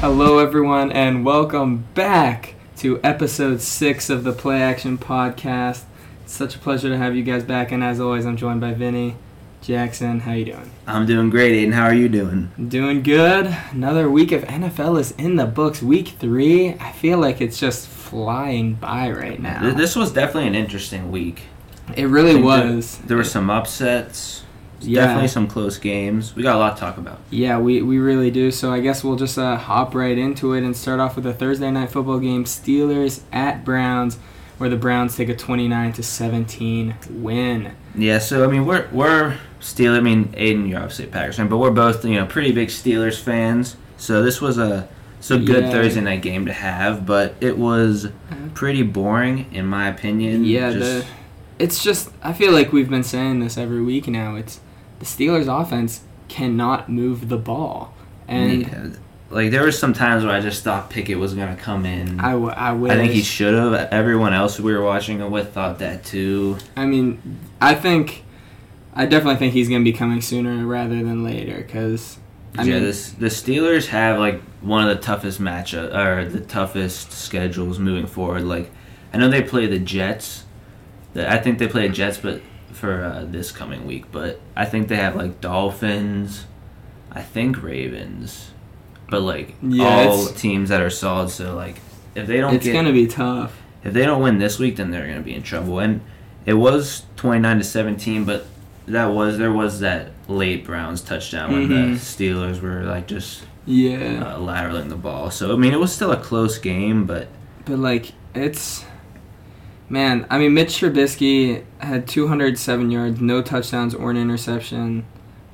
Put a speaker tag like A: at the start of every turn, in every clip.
A: Hello, everyone, and welcome back to episode six of the Play Action Podcast. It's such a pleasure to have you guys back, and as always, I'm joined by Vinny Jackson. How you doing?
B: I'm doing great, Aidan. How are you doing?
A: Doing good. Another week of NFL is in the books. Week three. I feel like it's just flying by right now.
B: This was definitely an interesting week.
A: it really
B: I there-
A: was.
B: There, were some upsets.
A: Yeah.
B: Definitely some close games. We got a lot to talk about.
A: Yeah, we, we really do. So I guess we'll just uh, hop right into it and start off with a Thursday night football game: Steelers at Browns, where the Browns take a 29 to 17 win.
B: Yeah, so I mean, we're we're Steelers. I mean, Aidan, you're obviously a Packers fan, but we're both you know pretty big Steelers fans. So this was a so good
A: Yeah.
B: Thursday night game to have, but it was pretty boring in my opinion.
A: Yeah,
B: Just-
A: the, it's just I feel like we've been saying this every week now. It's the Steelers' offense cannot move the ball, and
B: yeah, like there were some times where I just thought Pickett was gonna come in.
A: I, w- I wish.
B: I think he should have. Everyone else we were watching it with thought that too.
A: I mean, I think, I definitely think he's gonna be coming sooner rather than later. Cause I
B: yeah,
A: mean,
B: this, the Steelers have like one of the toughest matchup or the toughest schedules moving forward. Like, I know they play the Jets. The, I think they play the Jets, but for uh, this coming week. But I think they have like Dolphins. I think Ravens, but like
A: Yeah,
B: all teams that are solid. So like, if they don't
A: it's
B: get
A: gonna be tough.
B: if they don't win this week, then they're gonna be in trouble. And it was twenty nine to seventeen, but that was there was that late Browns touchdown when
A: Mhm.
B: the Steelers were like just
A: Yeah,
B: uh, lateraling the ball. So I mean, it was still a close game, but
A: but like it's. Man, I mean, Mitch Trubisky had 207 yards, no touchdowns or an interception,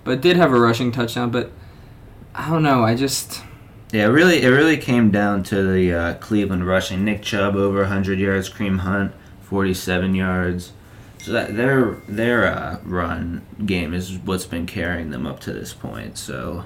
A: but did have a rushing touchdown. But I don't know. I just
B: yeah, it really it really came down to the uh, Cleveland rushing. Nick Chubb over hundred yards, Kareem Hunt forty seven yards. So that their their uh, run game is what's been carrying them up to this point. So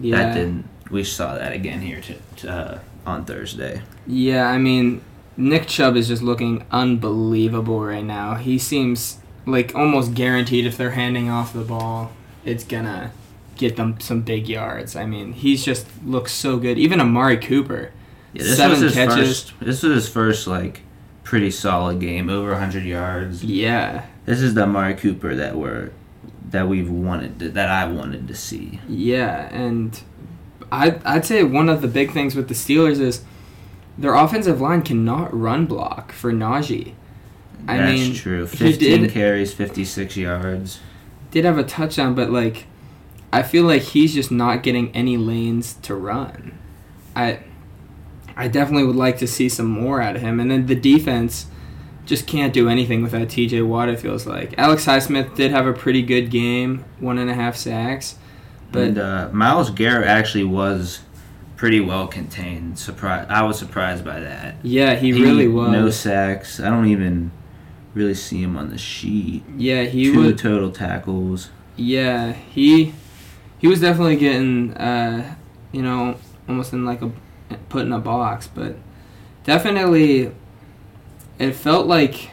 A: yeah.
B: that didn't. We saw that again here to, to, uh, on Thursday.
A: Yeah, I mean, Nick Chubb is just looking unbelievable right now. He seems like almost guaranteed if they're handing off the ball, it's gonna get them some big yards. I mean, he's just looks so good. Even Amari Cooper,
B: Yeah, this
A: seven
B: was his
A: catches.
B: first. This was his first like pretty solid game, over 100 yards.
A: Yeah,
B: This is the Amari Cooper that we're that we've wanted to, that I wanted to see.
A: yeah, and I I'd say one of the big things with the Steelers is their offensive line cannot run block for Najee. I
B: That's
A: mean,
B: true. 15
A: did-
B: carries, 56 yards.
A: did have a touchdown, but like, I feel like he's just not getting any lanes to run. I, I definitely would like to see some more out of him, and then the defense just can't do anything without T.J. Watt. It feels like Alex Highsmith did have a pretty good game, one and a half sacks, but
B: and uh, Myles Garrett actually was pretty well contained. Surprise! I was surprised by that.
A: yeah, he, really was.
B: No sacks. I don't even really see him on the sheet.
A: yeah, he
B: Two
A: was.
B: total tackles.
A: Yeah, he he was definitely getting uh, you know almost in like a put in a box, but definitely it felt like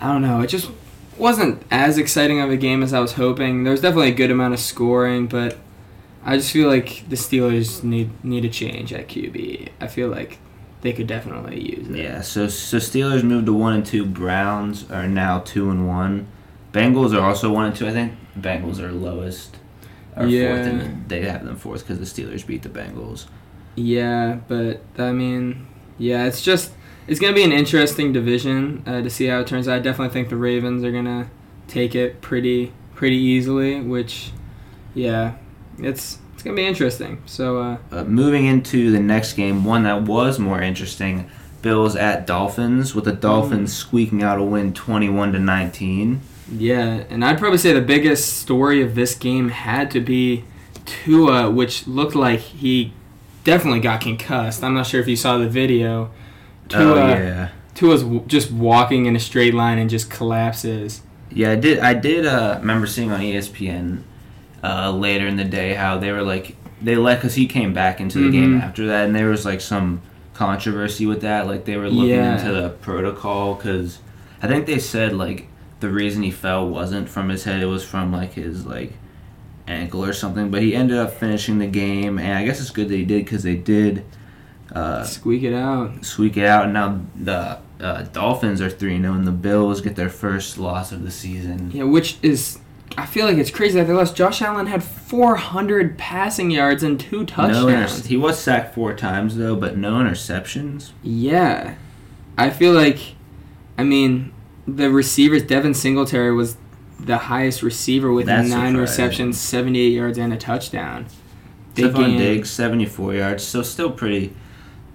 A: I don't know. It just wasn't as exciting of a game as I was hoping. There was definitely a good amount of scoring, but I just feel like the Steelers need need a change at QB. I feel like they could definitely use it.
B: Yeah, so so Steelers moved to one and two. Browns are now two and one. Bengals are also one and two. I think Bengals are lowest. Or
A: Yeah.
B: fourth, and they have them fourth because the Steelers beat the Bengals.
A: Yeah, but I mean, yeah, it's just it's gonna be an interesting division uh, to see how it turns out. I definitely think the Ravens are gonna take it pretty pretty easily, which, yeah, it's it's gonna be interesting. So uh,
B: Uh, moving into the next game, one that was more interesting, Bills at Dolphins, with the Dolphins squeaking out a win, twenty-one to nineteen.
A: yeah, and I'd probably say the biggest story of this game had to be Tua, which looked like he definitely got concussed. I'm not sure if you saw the video. Tua,
B: oh yeah,
A: Tua's w- just walking in a straight line and just collapses.
B: yeah. I did. I did uh, remember seeing on ESPN uh, later in the day how they were like they let because he came back into the game
A: Mhm.
B: after that, and there was like some controversy with that. Like they were looking
A: Yeah.
B: into the protocol because I think they said like the reason he fell wasn't from his head; it was from like his like ankle or something, but he ended up finishing the game, and I guess it's good that he did because they did uh,
A: Squeak it out.
B: squeak it out. And now the uh, Dolphins are three 0 and the Bills get their first loss of the season.
A: Yeah, which is. I feel like it's crazy that they lost. Josh Allen had 400 passing yards and two
B: No
A: touchdowns.
B: inter- he was sacked four times though, but no interceptions.
A: Yeah. I feel like, I mean, the receivers, Devin Singletary was the highest receiver with
B: That's
A: nine
B: surprising.
A: receptions, 78 yards, and a touchdown. Big
B: Stefon
A: game.
B: Diggs, 74 yards, so still pretty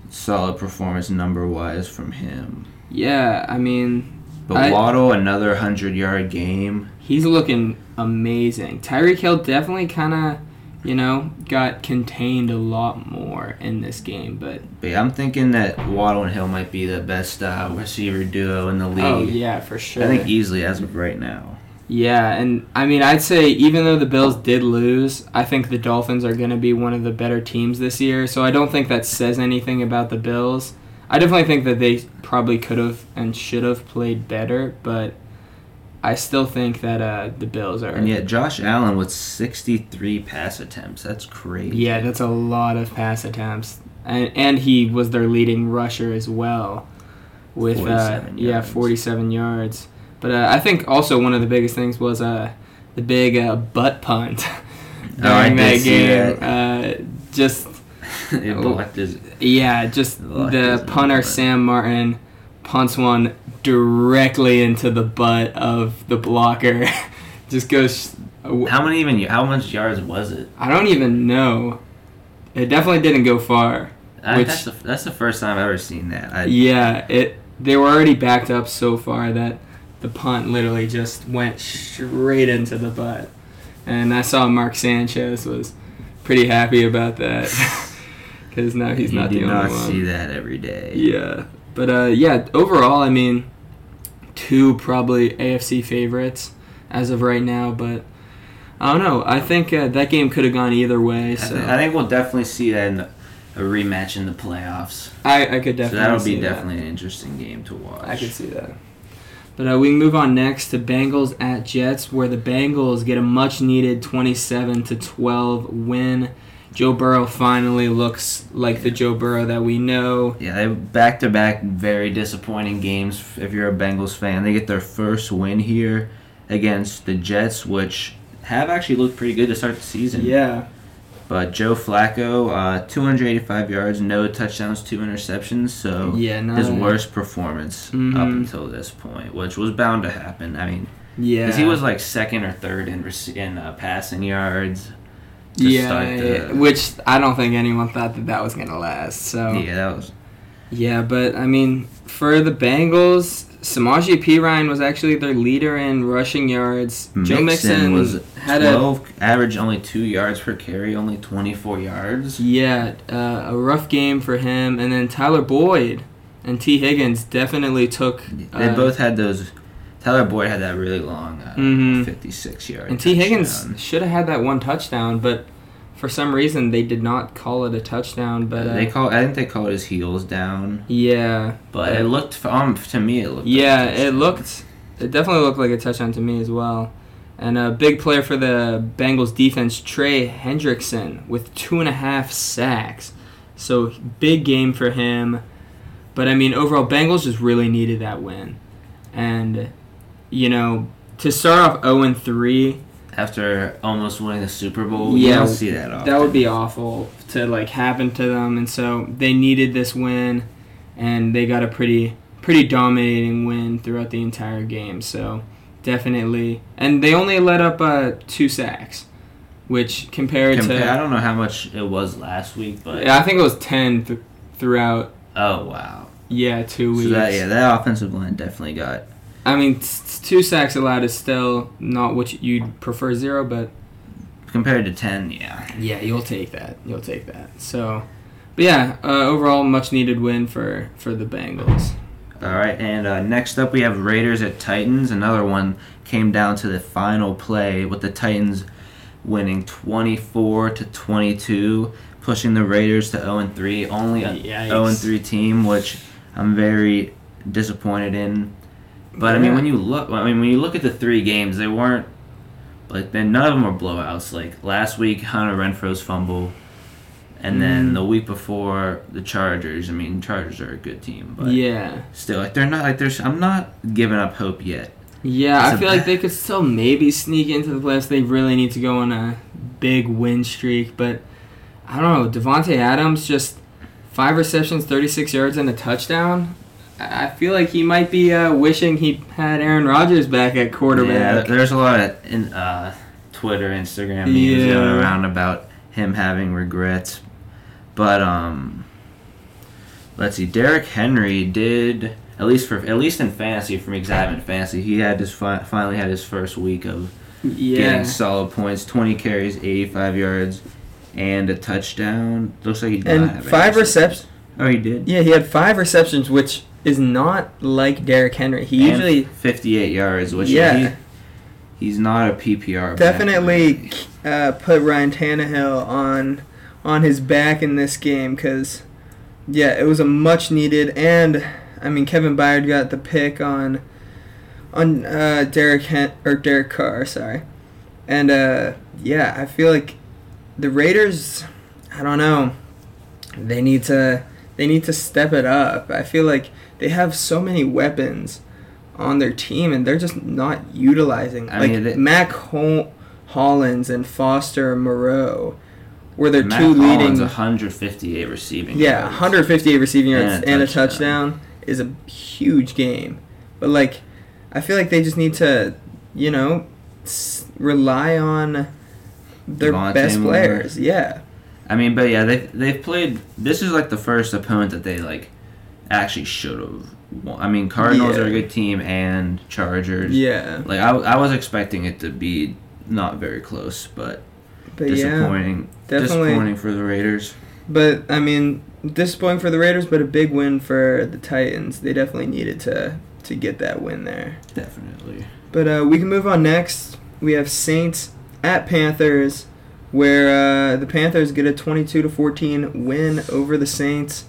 B: solid performance number wise from him.
A: Yeah, I mean,
B: But
A: I-
B: Waddle, another 100 yard game.
A: he's looking amazing. Tyreek Hill definitely kind of, you know, got contained a lot more in this game, but
B: But yeah, I'm thinking that Waddle and Hill might be the best uh, receiver duo in the league.
A: oh yeah, for sure.
B: I think easily as of right now.
A: Yeah, and I mean, I'd say even though the Bills did lose, I think the Dolphins are going to be one of the better teams this year. So I don't think that says anything about the Bills. I definitely think that they probably could have and should have played better, but I still think that uh, the Bills are.
B: And yet, Josh Allen with 63 pass attempts. That's crazy.
A: yeah, that's a lot of pass attempts, and and he was their leading rusher as well, with uh,
B: 47
A: yeah
B: yards.
A: forty seven yards. But uh, I think also one of the biggest things was uh, the big uh, butt punt during
B: Oh,
A: that game.
B: that.
A: Uh, just
B: it blocked his.
A: yeah, just the punter. Sam Martin punts one directly into the butt of the blocker. just goes.
B: How many even? How much yards was it?
A: I don't even know. It definitely didn't go far.
B: I,
A: Which-
B: that's, the, that's the first time I've ever seen that. I,
A: Yeah, it. They were already backed up so far that the punt literally just went straight into the butt, and I saw Mark Sanchez was pretty happy about that because now he's
B: you
A: not
B: do
A: the only
B: not
A: one.
B: see that every day.
A: Yeah, but uh, yeah. Overall, I mean, two probably AFC favorites as of right now, but I don't know. I think uh, that game could have gone either way.
B: I,
A: So
B: I think we'll definitely see that in the, a rematch in the playoffs.
A: I, I could
B: So
A: definitely.
B: that'll
A: see
B: be
A: that.
B: definitely an interesting game to watch.
A: I could see that. But uh, we move on next to Bengals at Jets, where the Bengals get a much-needed 27 to 12 win. Joe Burrow finally looks like the Joe Burrow that we know.
B: Yeah, back to back very disappointing games. If you're a Bengals fan, they get their first win here against the Jets, which have actually looked pretty good to start the season.
A: Yeah,
B: But Joe Flacco, uh, 285 yards, no touchdowns, two interceptions. So
A: yeah,
B: his worst performance up
A: Mhm.
B: until this point, which was bound to happen. I mean,
A: Yeah,
B: because he was like second or third in in uh, passing yards.
A: Yeah,
B: the-
A: which I don't think anyone thought that that was gonna last. So
B: Yeah, that was
A: Yeah, but I mean, for the Bengals, Samaje Perine was actually their leader in rushing yards. Joe Mixon
B: was
A: had a
B: average only two yards per carry, only 24 yards.
A: yeah uh, a rough game for him, and then Tyler Boyd and Tee Higgins definitely took.
B: They
A: uh,
B: both had those. Tyler Boyd had that really long, uh,
A: Mhm.
B: 56 yard.
A: and Tee Higgins should have had that one touchdown, but for some reason they did not call it a touchdown. But uh,
B: they call. I think they called his heels down,
A: yeah,
B: but it looked um to me it looked. like a
A: Yeah, it looked. It definitely looked like a touchdown to me as well. And a big player for the Bengals defense, Trey Hendrickson, with two and a half sacks. So big game for him. But I mean, overall, Bengals just really needed that win. And, you know, to start off 0 and 3,
B: after almost winning the Super Bowl.
A: Yeah,
B: you don't see that often.
A: that would be awful to like happen to them. And so they needed this win, and they got a pretty pretty dominating win throughout the entire game. So definitely, and they only let up uh, two sacks, which compared
B: Compa- I don't know how much it was last week, but
A: yeah, I think it was ten th- throughout.
B: oh wow.
A: Yeah, two
B: So
A: weeks.
B: that yeah, that offensive line definitely got
A: I mean, two sacks allowed is still not what you'd prefer zero, but
B: compared to ten. Yeah,
A: Yeah, you'll take that. You'll take that. So, but yeah, uh, overall, much needed win for for the Bengals.
B: All right, and uh, next up we have Raiders at Titans. Another one came down to the final play with the Titans winning 24 to 22, pushing the Raiders to 0 and 3. Only a
A: Yikes.
B: 0 and 3 team, which I'm very disappointed in. But I mean, when you look, I mean, when you look at the three games, they weren't like then none of them were blowouts. Like last week, Hunter Renfrow's fumble, and then
C: Mm.
B: the week before the Chargers. I mean, Chargers are a good team, but
C: yeah.
B: still, like they're not like there's. I'm not giving up hope yet.
C: Yeah,
B: It's
C: I feel like they could still maybe sneak into the playoffs. They really need to go on a big win streak, but I don't know. Davante Adams just five receptions, thirty six yards, and a touchdown. I feel like he might be uh, wishing he had Aaron Rodgers back at quarterback.
B: Yeah, there's a lot of in uh, Twitter, Instagram memes
C: Yeah.
B: going around about him having regrets. But um, let's see. Derrick Henry did at least for at least in fantasy for me, 'cause I haven't fantasy. He had his fi- finally had his first week of
C: yeah,
B: getting solid points. Twenty carries, eighty-five yards, and a touchdown. Looks like he did
A: And five receptions.
B: Oh, he did.
A: Yeah, he had five receptions, which is not like Derrick Henry. He
B: And
A: usually
B: 58 yards, which
A: Yeah.
B: he, he's not a PPR.
A: definitely uh, put Ryan Tannehill on on his back in this game because yeah, it was a much needed and I mean Kevin Byard got the pick on on uh, Derek Hen- or Derek Carr, sorry, and uh, yeah, I feel like the Raiders. I don't know. They need to they need to step it up. I feel like they have so many weapons on their team and they're just not utilizing.
B: I
A: like
B: mean, they-
A: Mack Hol- Hollins and Foster Moreau were their
B: Matt
A: two
B: Collins,
A: leading.
B: 158 receiving.
A: Yeah,
B: yards.
A: 158 receiving yards
B: And a
A: and a
B: touchdown.
A: is a huge game. But like, I feel like they just need to, you know, s- rely on their
B: Devontae
A: best
B: Moore.
A: players. Yeah.
B: I mean, but yeah, they they've played. This is like the first opponent that they like actually should have. won. I mean, Cardinals
A: Yeah.
B: are a good team, and Chargers.
A: Yeah.
B: Like I, I was expecting it to be not very close, but,
A: But yeah.
B: disappointing.
A: definitely.
B: Disappointing for the Raiders.
A: But I mean, disappointing for the Raiders, but a big win for the Titans. They definitely needed to to get that win there.
B: Definitely.
A: But uh, we can move on next. We have Saints at Panthers, where uh, the Panthers get a 22 to 14 win over the Saints.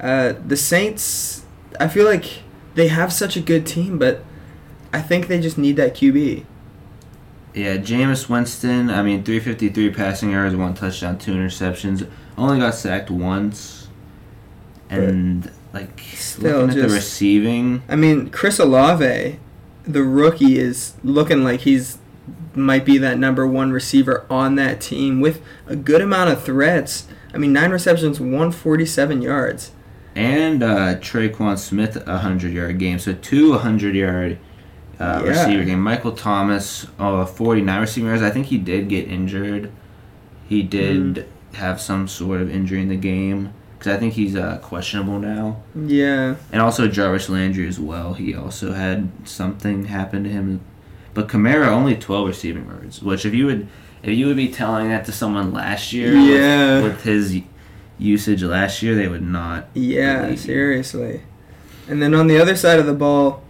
A: Uh, the Saints, I feel like they have such a good team, but I think they just need that QB.
B: Yeah, Jameis Winston. I mean, 353 passing yards, one touchdown, two interceptions. Only got sacked once, and like
A: Still
B: looking at the
A: just-
B: receiving.
A: I mean, Chris Olave, the rookie, is looking like he's might be that number one receiver on that team with a good amount of threats. I mean, nine receptions, 147 yards.
B: And uh, Tre'Quan Smith, a 100 yard game. So two 100 yard uh,
A: Yeah.
B: receiver game. Michael Thomas, uh, 49 receiving yards. I think he did get injured. He did
A: Mm.
B: have some sort of injury in the game. Because I think he's uh, questionable now.
A: Yeah.
B: And also Jarvis Landry as well. He also had something happen to him. But Kamara only 12 receiving yards. Which if you would. If you would be telling that to someone last year with-
A: Yeah.
B: with his usage last year, they would not
A: Yeah, seriously. And then on the other side of the ball,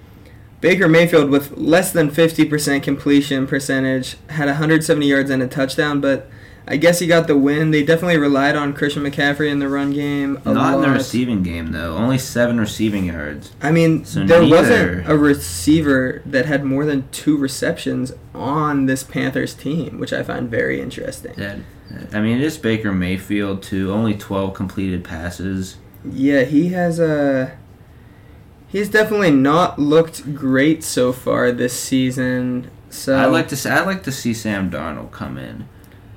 A: Baker Mayfield with less than 50% completion percentage had 170 yards and a touchdown, but I guess he got the win. They definitely relied on Christian McCaffrey in the run game. A
B: Not in the receiving game though. Only seven receiving yards.
A: I mean,
B: So
A: there
B: neither-
A: wasn't a receiver that had more than two receptions on this Panthers team, which I find very interesting.
B: That I mean, it is Baker Mayfield too. Only twelve completed passes.
A: Yeah, he has a. He's definitely not looked great so far this season. So
B: I'd like to. See, I'd like to see Sam Darnold come in.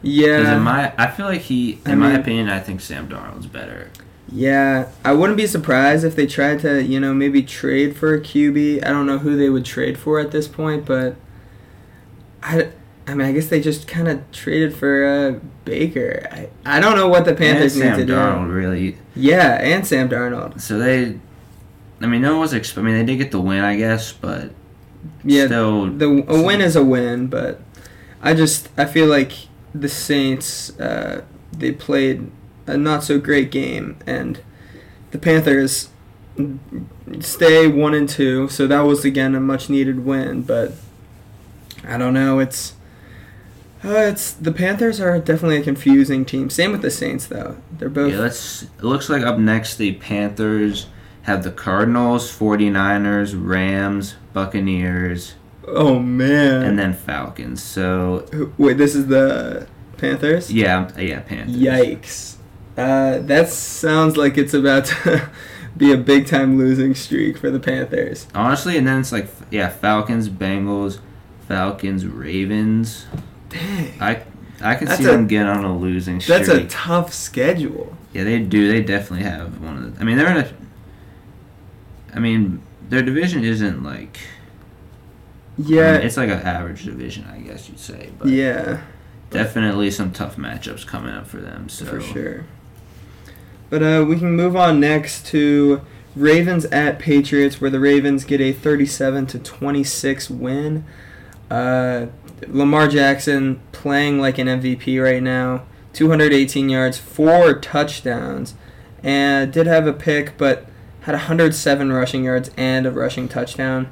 A: Yeah,
B: in my, I feel like he. In
A: I
B: my opinion, I think Sam Darnold's better.
A: yeah. I wouldn't be surprised if they tried to, you know, maybe trade for a QB. I don't know who they would trade for at this point, but I. I mean, I guess they just kind of traded for uh, Baker. I, I don't know what the Panthers need to do.
B: Sam Darnold really.
A: Yeah, and Sam Darnold.
B: So they. I mean, no one was. Exp- I mean, they did get the win, I guess, but
A: Yeah,
B: still.
A: the a win is a win, but I just I feel like the Saints uh, they played a not so great game, and the Panthers stay one and two, so that was again a much needed win. But I don't know, it's uh, it's the Panthers are definitely a confusing team. Same with the Saints though; they're both
B: Yeah. It looks like up next the Panthers have the Cardinals, 49ers, Rams, Buccaneers,
A: Oh man.
B: and then Falcons. So
A: wait, this is the Panthers.
B: yeah, yeah, Panthers.
A: Yikes. Uh, that sounds like it's about to be a big time losing streak for the Panthers.
B: Honestly, and then it's like yeah, Falcons, Bengals, Falcons, Ravens.
A: Dang.
B: I I can
A: That's
B: see
A: a-
B: them get on a losing streak.
A: That's a tough schedule.
B: yeah, they do. They definitely have one of the. I mean, they're in a. I mean, their division isn't like. I mean,
A: Yeah.
B: it's like an average division, I guess you'd say. But
A: yeah,
B: definitely some tough matchups coming up for them. So
A: for sure. But uh, we can move on next to Ravens at Patriots, where the Ravens get a 37 to 26 win. Uh, Lamar Jackson playing like an MVP right now. 218 yards, four touchdowns, and did have a pick, but had 107 rushing yards and a rushing touchdown.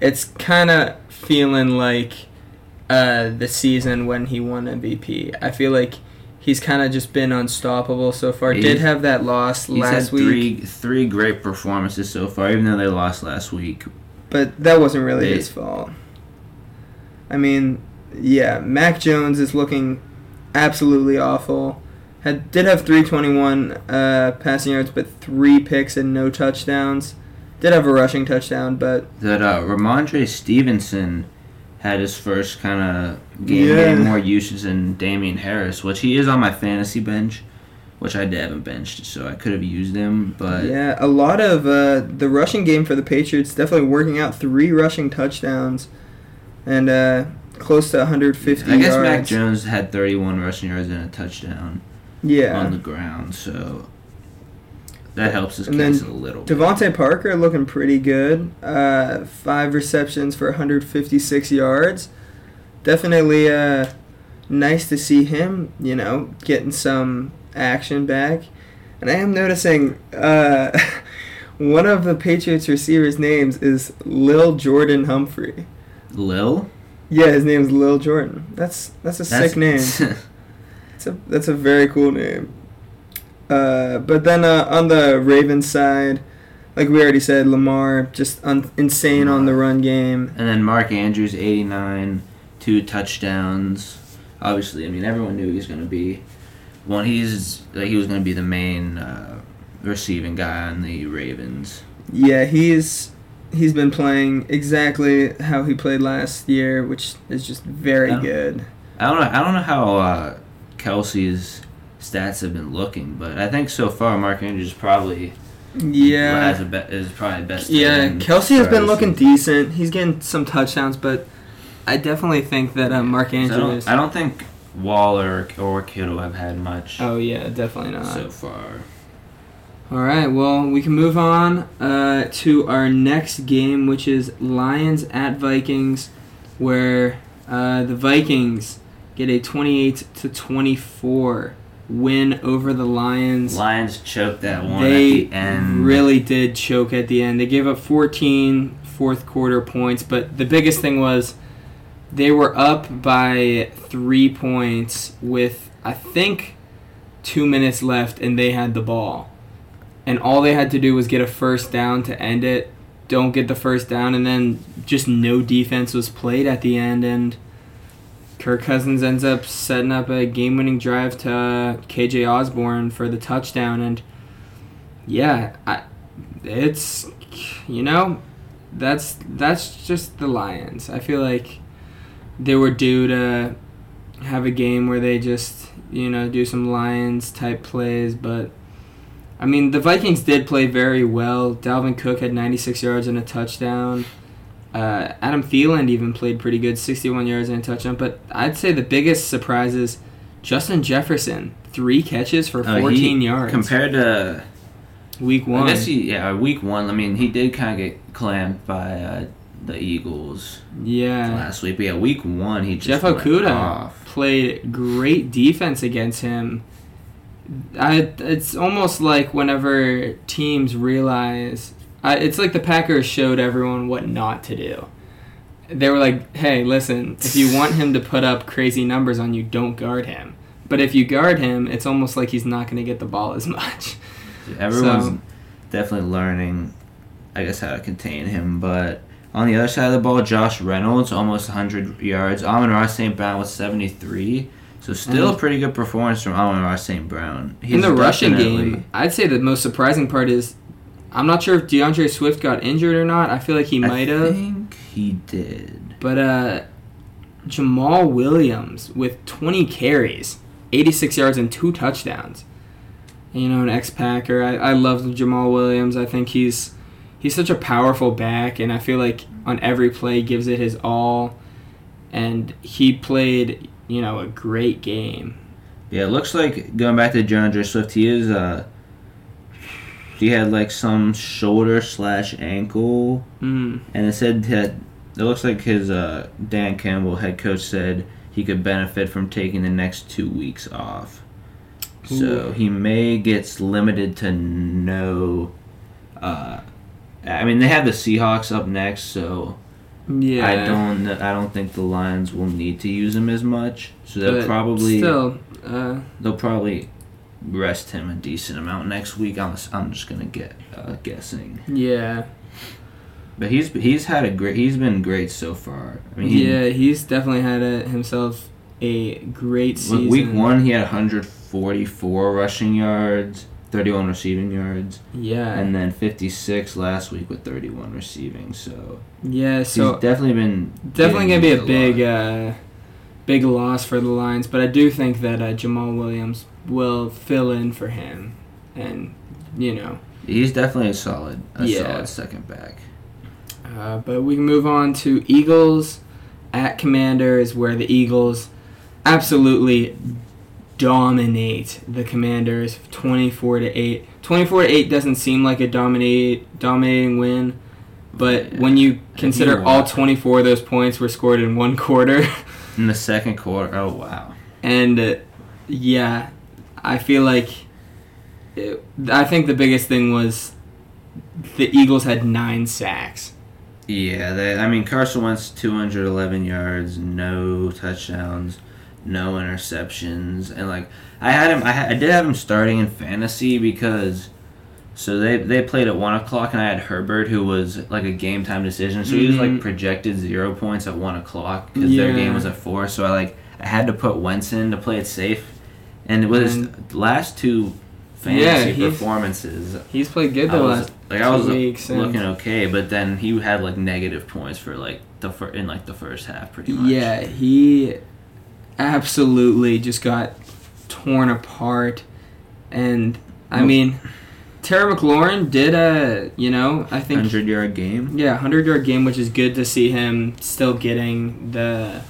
A: It's kind of feeling like uh, the season when he won MVP. I feel like he's kind of just been unstoppable so far.
B: He's-
A: Did have that loss last
B: had
A: week,
B: three three great performances so far, even though they lost last week.
A: but that wasn't really
B: They-
A: his fault. I mean, yeah, Mac Jones is looking absolutely awful. Had did have 321 uh, passing yards, but three picks and no touchdowns. Did have a rushing touchdown, but
B: That uh, Rhamondre Stevenson had his first kind of game,
A: Yeah.
B: getting more usage than Damien Harris, which he is on my fantasy bench, which I haven't benched, so I could have used him. But
A: yeah, a lot of uh, the rushing game for the Patriots definitely working out. Three rushing touchdowns, and uh, close to 150
B: I guess
A: yards.
B: Mac Jones had 31 rushing yards and a touchdown
A: yeah,
B: on the ground, so that helps his
A: And
B: case a little. bit.
A: DeVante Parker looking pretty good. Uh, five receptions for 156 yards. Definitely uh, nice to see him, you know, getting some action back. And I am noticing uh, one of the Patriots receivers' names is Lil Jordan Humphrey.
B: Lil,
A: Yeah, his name's Lil Jordan. That's that's a
B: That's-
A: sick name. That's a that's a very cool name. Uh, but then uh, on the Ravens side, like we already said, Lamar just un- insane on the run game.
B: And then Mark Andrews, 89, two touchdowns. Obviously, I mean, everyone knew he was going to be one. He's like he was going to be the main uh, receiving guy on the Ravens.
A: Yeah, he's he's been playing exactly how he played last year, which is just very
B: Yeah.
A: good.
B: I don't know. I don't know how uh, Kelce's stats have been looking, but I think so far Mark Andrews probably
A: Yeah.
B: has a be- is probably best.
A: Yeah, Kelce has been looking decent. He's getting some touchdowns, but I definitely think that uh, Mark
B: 'Cause I
A: Andrews.
B: don't, I don't think Waller or Kittle have had much
A: oh yeah, definitely not.
B: so far.
A: All right, well, we can move on uh, to our next game, which is Lions at Vikings, where uh, the Vikings get a 28 to 24 win over the Lions.
B: Lions choked that one
A: they
B: at the end.
A: really did choke at the end. They gave up 14 fourth quarter points, but the biggest thing was they were up by three points with, I think, two minutes left, and they had the ball. And all they had to do was get a first down to end it. Don't get the first down, and then just no defense was played at the end, and Kirk Cousins ends up setting up a game-winning drive to uh, KJ Osborn for the touchdown, and yeah, I, it's you know, that's that's just the Lions. I feel like they were due to have a game where they just you know do some Lions type plays, but I mean the Vikings did play very well. Dalvin Cook had 96 yards and a touchdown. Uh, Adam Thielen even played pretty good, 61 yards and a touchdown. But I'd say the biggest surprise is Justin Jefferson, three catches for
B: Uh,
A: 14
B: he-
A: yards.
B: compared to
A: week one.
B: I guess he yeah week one. I mean he did kind of get clamped by uh, the Eagles
A: yeah.
B: last week. But yeah, week one he just
A: Jeff
B: Okudah
A: played great defense against him. I, it's almost like whenever teams realize, I, it's like the Packers showed everyone what not to do. They were like, "Hey, listen, if you want him to put up crazy numbers on you, don't guard him. But if you guard him, it's almost like he's not going to get the ball as much."
B: Everyone's
A: So-
B: definitely learning, I guess, how to contain him. But On the other side of the ball, Josh Reynolds almost 100 yards. Amon-Ra St. Brown with 73. So still a mm. pretty good performance from Amon-Ra St. Brown.
A: in the
B: He's
A: rushing game, I'd say the most surprising part is I'm not sure if D'Andre Swift got injured or not. I feel like he might have.
B: I think he did.
A: But uh, Jamaal Williams with 20 carries, 86 yards, and two touchdowns. You know, an ex-Packer. I, I love Jamaal Williams. I think he's he's such a powerful back, and I feel like on every play gives it his all. And he played, you know, a great game.
B: Yeah, it looks like going back to D'Andre Swift, he is uh he had like some shoulder slash ankle
A: Mm.
B: and it said that it looks like his uh Dan Campbell head coach said he could benefit from taking the next two weeks off. So he may get limited to no uh I mean they have the Seahawks up next, so
A: Yeah.
B: I don't I don't think the Lions will need to use him as much. So they'll
A: but
B: probably
A: still. Uh,
B: they'll probably rest him a decent amount next week. I'm, I'm just gonna get uh, guessing,
A: yeah.
B: but he's he's had a great he's been great so far. I mean, he,
A: Yeah, he's definitely had a, himself a great season.
B: week one he had 144 rushing yards, 31 receiving yards,
A: Yeah.
B: and then 56 last week with 31 receiving. So,
A: yeah, so
B: he's definitely been
A: definitely gonna be a
B: used
A: big, uh, big loss for the Lions. But I do think that uh, Jamaal Williams will fill in for him, and you know.
B: he's definitely a solid a
A: Yeah.
B: solid second back.
A: Uh, but we can move on to Eagles at Commanders, where the Eagles absolutely dominate the Commanders, twenty-four to eight. Twenty-four to eight doesn't seem like a dominate dominating win, but
B: Yeah.
A: when you
B: you
A: consider all twenty-four of those points were scored in one quarter,
B: In the second quarter, oh wow.
A: and uh, yeah, I feel like it, I think the biggest thing was the Eagles had nine sacks.
B: Yeah, they, I mean Carson Wentz 211 yards, no touchdowns, no interceptions, and like I had him, I, had, I did have him starting in fantasy because so they they played at one o'clock and I had Herbert who was like a game time decision, so he was like
A: Mhm.
B: projected zero points at one o'clock because their game was at four, so I like I had to put Wentz in to play it safe, and with his
A: And-
B: last two
A: Yeah,
B: fantasy
A: he's-
B: performances,
A: He's played good the
B: was
A: last
B: like I was
A: weeks. and-
B: looking okay, but then he had like negative points for like the fir- in like the first half, pretty much.
A: Yeah, he absolutely just got torn apart, and I
B: Well-
A: mean, Terry McLaurin did a you know I think
B: hundred yard game.
A: yeah hundred yard game, which is good to see him still getting the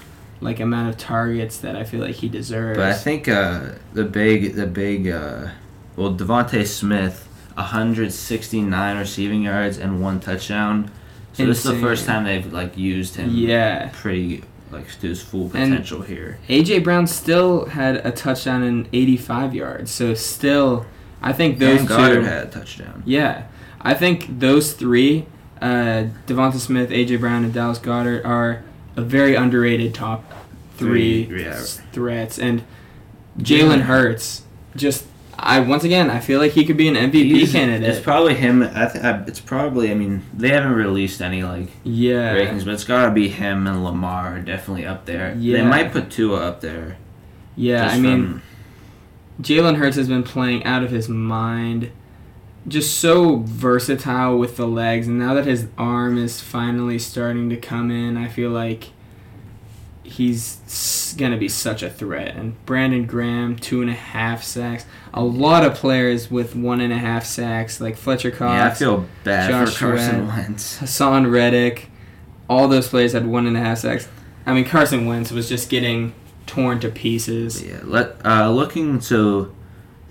A: like amount of targets that I feel like he deserves.
B: But I think uh, the big the big uh, well DeVonta Smith, hundred sixty nine receiving yards and one touchdown. So this is the first time they've like used him.
A: yeah,
B: Pretty like to his full
A: And-
B: potential here.
A: AJ Brown still had a touchdown and eighty five yards, so still I think those
B: Dan
A: two.
B: Had a touchdown.
A: Yeah, I think those three, uh, DeVonta Smith, AJ Brown, and Dallas Goedert, are a very underrated top three,
B: Three, yeah.
A: threats. And Jalen Hurts, just I once again I feel like he could be an MVP
B: He's-
A: candidate.
B: It's probably him. I th- I, it's probably. I mean, they haven't released any like
A: yeah,
B: rankings, but it's gotta be him and Lamar definitely up there.
A: Yeah.
B: They might put Tua up there.
A: yeah. I mean, Jalen Hurts has been playing out of his mind. Just so versatile with the legs, and now that his arm is finally starting to come in, I feel like he's gonna be such a threat. And Brandon Graham, two and a half sacks. A lot of players with one and a half sacks, like Fletcher Cox,
B: yeah, I feel bad
A: Josh
B: for Carson. Wentz.
A: Haason Reddick. All those players had one and a half sacks. I mean, Carson Wentz was just getting torn to pieces.
B: Yeah, let uh, looking so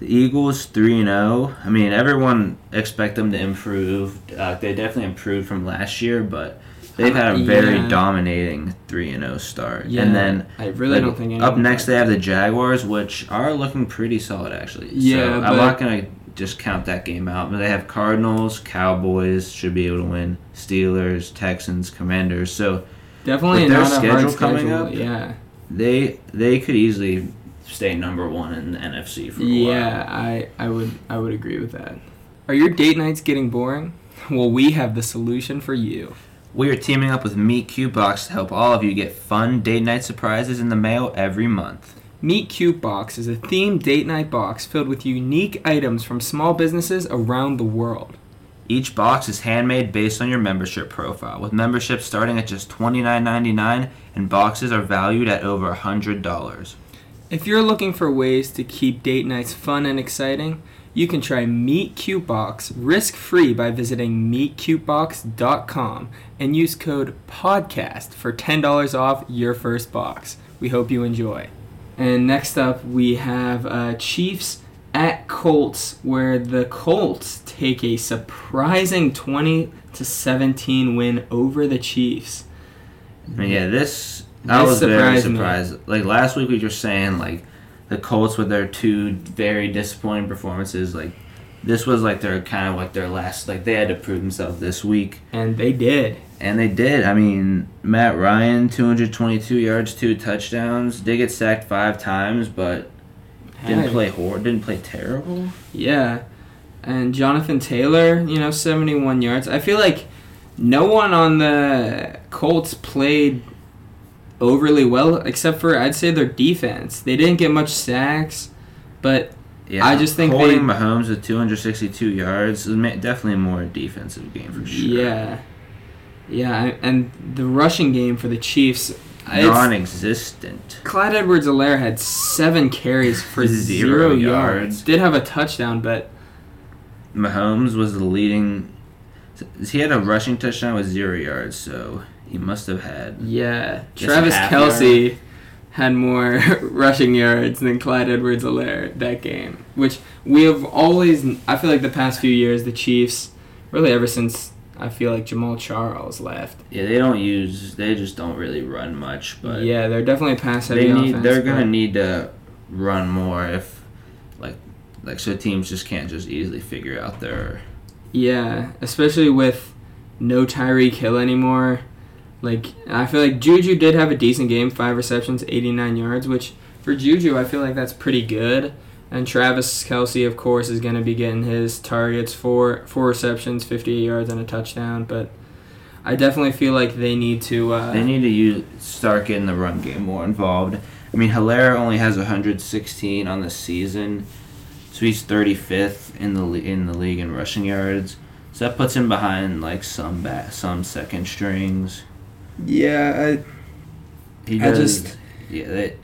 B: the Eagles three and zero. I mean, everyone expect them to improve. Uh, they definitely improved from last year, but they've had a very
A: Yeah.
B: dominating three and zero start.
A: Yeah,
B: and then
A: I really
B: like,
A: don't think
B: up next they have the Jaguars, which are looking pretty solid actually.
A: Yeah,
B: so I'm not gonna just count that game out. But they have Cardinals, Cowboys should be able to win, Steelers, Texans, Commanders. So
A: Definitely
B: With their
A: not a hard
B: schedule coming
A: schedule.
B: up,
A: Yeah,
B: they they could easily stay number one in the NFC for a
A: yeah,
B: while.
A: I I would I would agree with that. Are your date nights getting boring? Well, we have the solution for you.
B: We are teaming up with Meet Cute Box to help all of you get fun date night surprises in the mail every month.
A: Meet Cute Box is a themed date night box filled with unique items from small businesses around the world.
B: Each box is handmade based on your membership profile, with memberships starting at just $29.99 and boxes are valued at over $100.
A: If you're looking for ways to keep date nights fun and exciting, you can try Meet Cute Box risk free by visiting meetcutebox.com and use code PODCAST for $10 off your first box. We hope you enjoy. And next up, we have uh, Chiefs at Colts, where the Colts take a surprising 20 to 17 win over the Chiefs.
B: Yeah, this I was very
A: surprised me.
B: Like last week, we were just saying like the Colts with their two very disappointing performances. Like this was like their kind of like their last. Like they had to prove themselves this week,
A: And they did.
B: and they did. I mean, Matt Ryan, two hundred twenty-two yards, two touchdowns. Did get sacked five times, but didn't play hor. Didn't play terrible.
A: Yeah. And Jonathan Taylor, you know, 71 yards. I feel like no one on the Colts played overly well except for I'd say their defense. They didn't get much sacks, but
B: Yeah,
A: I just think
B: holding
A: they-
B: Mahomes with two hundred sixty-two yards is definitely a more defensive game for sure.
A: yeah. Yeah, and the rushing game for the Chiefs it's-
B: non-existent.
A: Clyde Edwards Helaire had seven carries for
B: Zero
A: zero, yards.
B: yards.
A: Did have a touchdown, but
B: Mahomes was the leading. He had a rushing touchdown with zero yards, so he must have had.
A: Yeah, Travis Kelce had more rushing yards than Clyde Edwards Helaire that game, which we have always. I feel like the past few years, the Chiefs, really ever since I feel like Jamaal Charles left.
B: Yeah, they don't use. They just don't really run much, but
A: yeah, they're definitely pass heavy
B: they need.
A: offense,
B: they're gonna need to run more if, like, like so teams just can't just easily figure out their.
A: Yeah, especially with no Tyreek Hill anymore. Like I feel like Juju did have a decent game, five receptions, eighty nine yards, which for Juju I feel like that's pretty good. And Travis Kelce, of course, is going to be getting his targets four four receptions, fifty eight yards, and a touchdown. But I definitely feel like they need to. Uh,
B: They need to use start getting the run game more involved. I mean, Helaire only has 116 on the season, so he's 35th in the in the league in rushing yards. So that puts him behind like some some second strings.
D: Yeah,
B: He
D: I just-
B: yeah, they,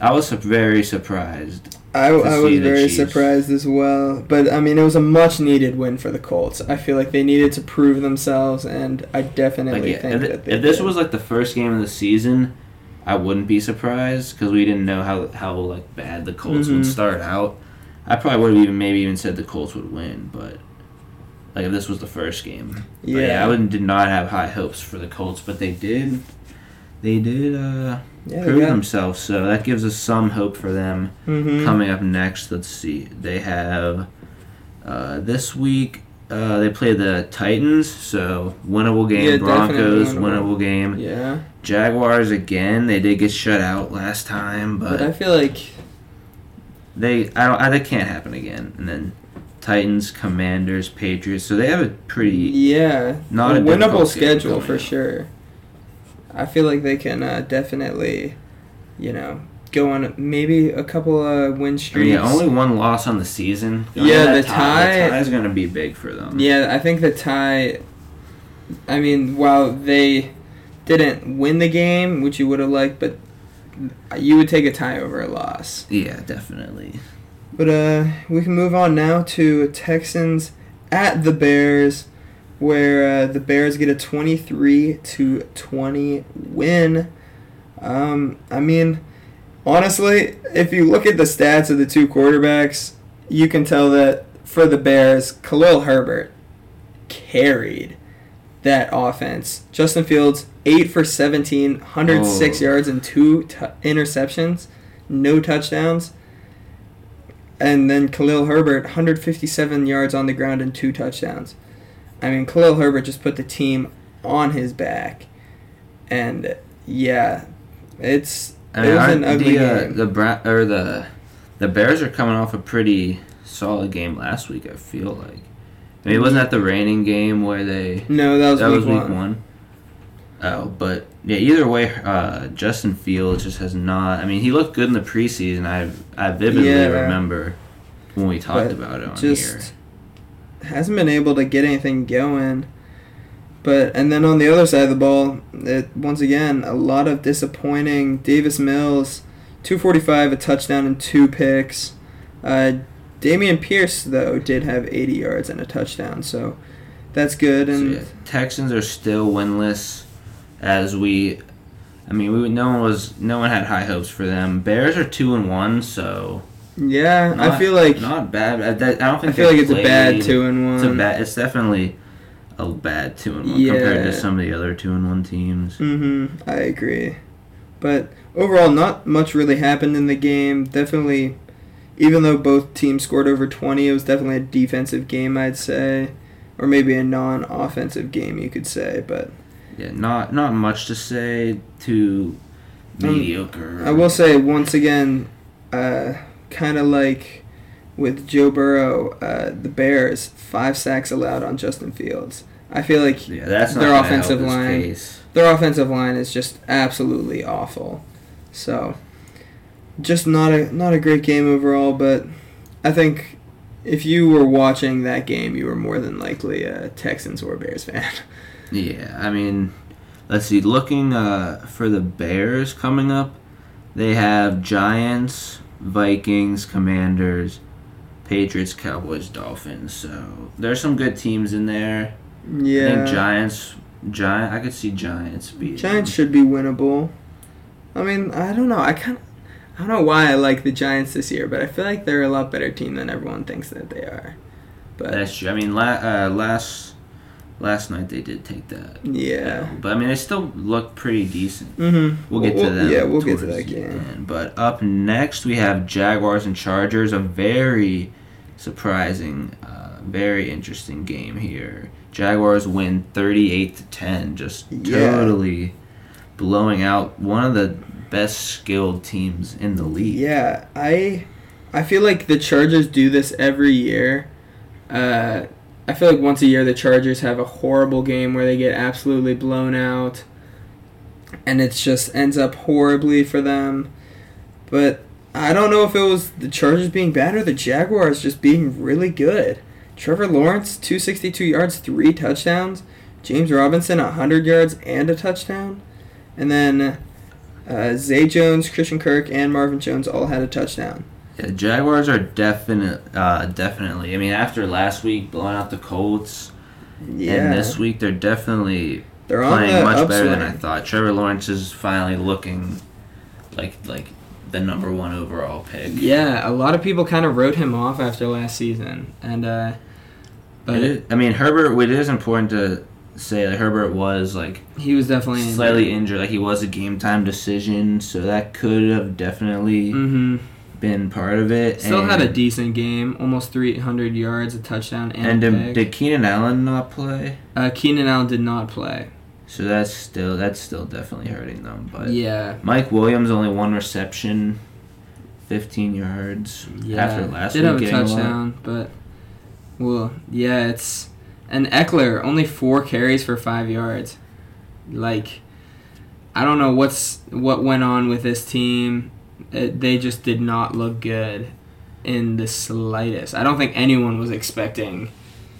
B: I was very surprised.
D: I, I, I was very
B: Chiefs.
D: surprised as well. But I mean, it was a much needed win for the Colts. I feel like they needed to prove themselves, and I definitely
B: Like, yeah,
D: think
B: if,
D: that
B: if this
D: did.
B: was like the first game of the season, I wouldn't be surprised because we didn't know how how like bad the Colts
D: Mhm.
B: would start out. I probably would have even maybe even said the Colts would win, but like if this was the first game, yeah,
D: yeah,
B: I would, did not have high hopes for the Colts, but they did. They did uh,
D: yeah,
B: prove themselves, so that gives us some hope for them.
D: hmm
B: Coming up next, let's see. They have uh, this week. Uh, they play the Titans, so winnable game.
D: Yeah,
B: Broncos,
D: winnable.
B: winnable game.
D: Yeah,
B: Jaguars again. They did get shut out last time,
D: but I feel like
B: they I don't I, that can't happen again. And then Titans, Commanders, Patriots. So they have a pretty
D: yeah,
B: Not
D: a
B: a
D: winnable
B: schedule
D: for
B: up.
D: sure. I feel like they can uh, definitely, you know, go on maybe a couple of win streaks.
B: yeah, only one loss on the season.
D: Yeah,
B: That
D: the tie-
B: The tie is going to be big for them.
D: Yeah, I think the tie. I mean, while they didn't win the game, which you would have liked, but you would take a tie over a loss.
B: Yeah, definitely.
D: But uh, we can move on now to Texans at the Bears, where uh, the Bears get a twenty-three to twenty win. Um, I mean, honestly, if you look at the stats of the two quarterbacks, you can tell that for the Bears, Khalil Herbert carried that offense. Justin Fields, 8 for 17, 106
B: Oh.
D: yards and two t- interceptions, no touchdowns. And then Khalil Herbert, 157 yards on the ground and two touchdowns. I mean, Khalil Herbert just put the team on his back. And yeah, it's
B: I
D: it was an ugly
B: the, uh,
D: game.
B: the Bra- or the the Bears are coming off a pretty solid game last week. I feel like. I mean, wasn't that the raining game where they?
D: no, that was,
B: that
D: week,
B: was week
D: one.
B: one. Oh, but yeah. Either way, uh, Justin Fields just has not. I mean, he looked good in the preseason. I I vividly
D: Yeah.
B: remember when we talked about it on
D: just hasn't been able to get anything going. But and then on the other side of the ball, it once again a lot of disappointing. Davis Mills, two forty five, a touchdown and two picks. Uh, Dameon Pierce though did have eighty yards and a touchdown, so that's good.
B: here. So,
D: And
B: yeah, Texans are still winless, as we. I mean, we no one was no one had high hopes for them. Bears are two and one, so
D: yeah, I feel like
B: not bad. I, that- I don't think
D: I
B: feel
D: like it's a bad two and one.
B: It's a bad. It's definitely a bad two and one compared to some of the other two and one teams.
D: Mm-hmm. I agree. But overall, not much really happened in the game. Definitely, even though both teams scored over 20, it was definitely a defensive game, I'd say. Or maybe a non offensive game, you could say. But
B: Yeah, not not much to say. Too
D: Um,
B: mediocre.
D: I will say, once again, uh, kind of like with Joe Burrow, uh, the Bears, five sacks allowed on Justin Fields. I feel like
B: Yeah, that's
D: their offensive line-
B: case.
D: their offensive line is just absolutely awful. So, just not a not a great game overall. But I think if you were watching that game, you were more than likely a Texans or Bears fan.
B: Yeah, I mean, let's see. Looking uh, for the Bears coming up, they have Giants, Vikings, Commanders, Patriots, Cowboys, Dolphins. So there's some good teams in there. I think
D: yeah,
B: Giants. Giant. I could see Giants beating.
D: Giants should be winnable. I mean, I don't know. I kind I don't know why I like the Giants this year, but I feel like they're a lot better team than everyone thinks that they are. But
B: That's true. I mean, la- uh, last last night they did take that.
D: yeah.
B: But I mean, they still look pretty decent.
D: Mm-hmm.
B: We'll get to them.
D: Yeah, we'll get to that game.
B: end. But up next, we have Jaguars and Chargers. A very surprising, uh, very interesting game here. Jaguars win thirty-eight to ten, just
D: Yeah.
B: totally blowing out one of the best skilled teams in the league.
D: Yeah, I I feel like the Chargers do this every year. Uh, I feel like once a year the Chargers have a horrible game where they get absolutely blown out, and it just ends up horribly for them. But I don't know if it was the Chargers being bad or the Jaguars just being really good. Trevor Lawrence, 262 yards, three touchdowns. James Robinson, 100 yards and a touchdown. And then uh, Zay Jones, Christian Kirk, and Marvin Jones all had a touchdown.
B: Yeah, Jaguars are definite, uh, definitely. I mean, after last week blowing out the Colts,
D: Yeah,
B: and this week they're definitely
D: they're
B: playing much
D: upswing.
B: better than I thought. Trevor Lawrence is finally looking like like the number one overall pick.
A: Yeah, a lot of people kind of wrote him off after last season, and uh, but
B: is- I mean, Herbert. It is important to say that Herbert was like
A: he was definitely
B: slightly injured. Like he was a game time decision, so that could have definitely
A: hmm
B: been part of it.
A: Still had a decent game, almost 300 yards, a touchdown, and,
B: And
A: a
B: did, did Keenan Allen not play?
A: uh, Keenan Allen did not play.
B: So that's still that's still definitely hurting them. But
A: yeah,
B: Mike Williams only one reception, fifteen yards.
A: yeah.
B: After last
A: did
B: week
A: have a
B: getting a
A: touchdown, but well, yeah, it's and Ekeler only four carries for five yards. Like, I don't know what's what went on with this team. It, they just did not look good in the slightest. I don't think anyone was expecting.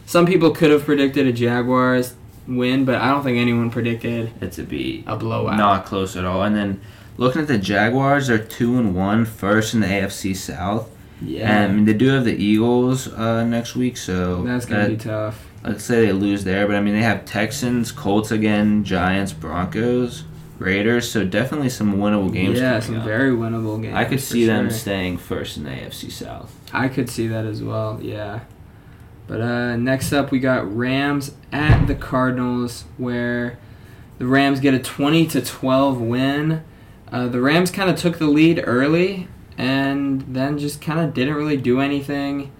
A: Some people could have predicted a Jaguars win, but I don't think anyone predicted
B: It to be
A: a blowout.
B: not close at all. And then looking at the Jaguars, they're two and one, first in the AFC South.
A: Yeah,
B: And they do have the Eagles uh, next week, so
A: that's gonna
B: that-
A: be tough.
B: Let's say they lose there, but I mean they have Texans, Colts again, Giants, Broncos, Raiders, so definitely some winnable games.
A: yeah, some
B: up.
A: very winnable games.
B: I could see them
A: sure.
B: staying first in the AFC South.
A: I could see that as well. Yeah. But uh, next up, we got Rams at the Cardinals, where the Rams get a twenty to twelve win. Uh, the Rams kind of took the lead early, and then just kind of didn't really do anything.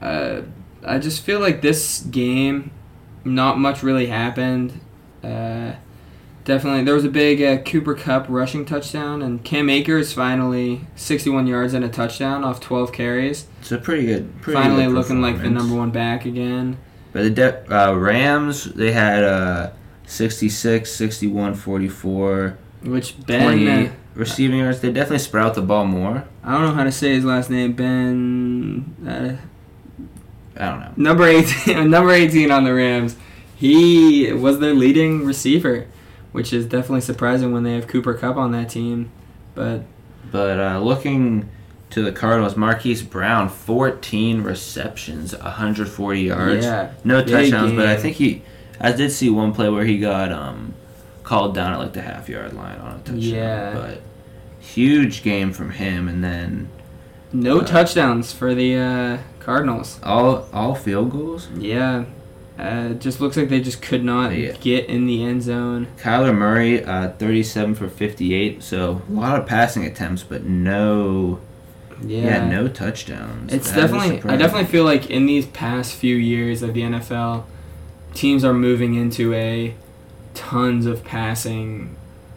A: Uh, I just feel like this game, not much really happened. Uh, definitely, there was a big uh, Cooper Kupp rushing touchdown, and Cam Akers finally 61 yards and a touchdown off 12 carries.
B: It's a pretty good. Pretty
A: finally
B: good
A: looking like the number one back again.
B: But the De- uh, Rams, they had uh, 66, 61, 44,
A: Which Ben,
B: 20
A: uh,
B: receiving yards. They definitely sprout the ball more.
A: I don't know how to say his last name. Ben, uh,
B: I don't know.
A: number eighteen, number eighteen on the Rams. He was their leading receiver, which is definitely surprising when they have Cooper Kupp on that team. But
B: But uh, looking to the Cardinals, Marquise Brown, 14 receptions, 140 yards.
A: yeah,
B: No touchdowns, but I think he. I did see one play where he got um, called down at like the half yard line on a touchdown.
A: Yeah.
B: But huge game from him, and then
A: no
B: Uh,
A: touchdowns for the uh, Cardinals.
B: all all field goals.
A: Yeah, uh, it just looks like they just could not
B: Yeah.
A: get in the end zone.
B: Kyler Murray, uh, 37 for 58. So a lot of passing attempts, but no,
A: Yeah,
B: yeah, no touchdowns.
A: It's
B: That
A: definitely. I definitely feel like in these past few years of the NFL, teams are moving into a tons of passing,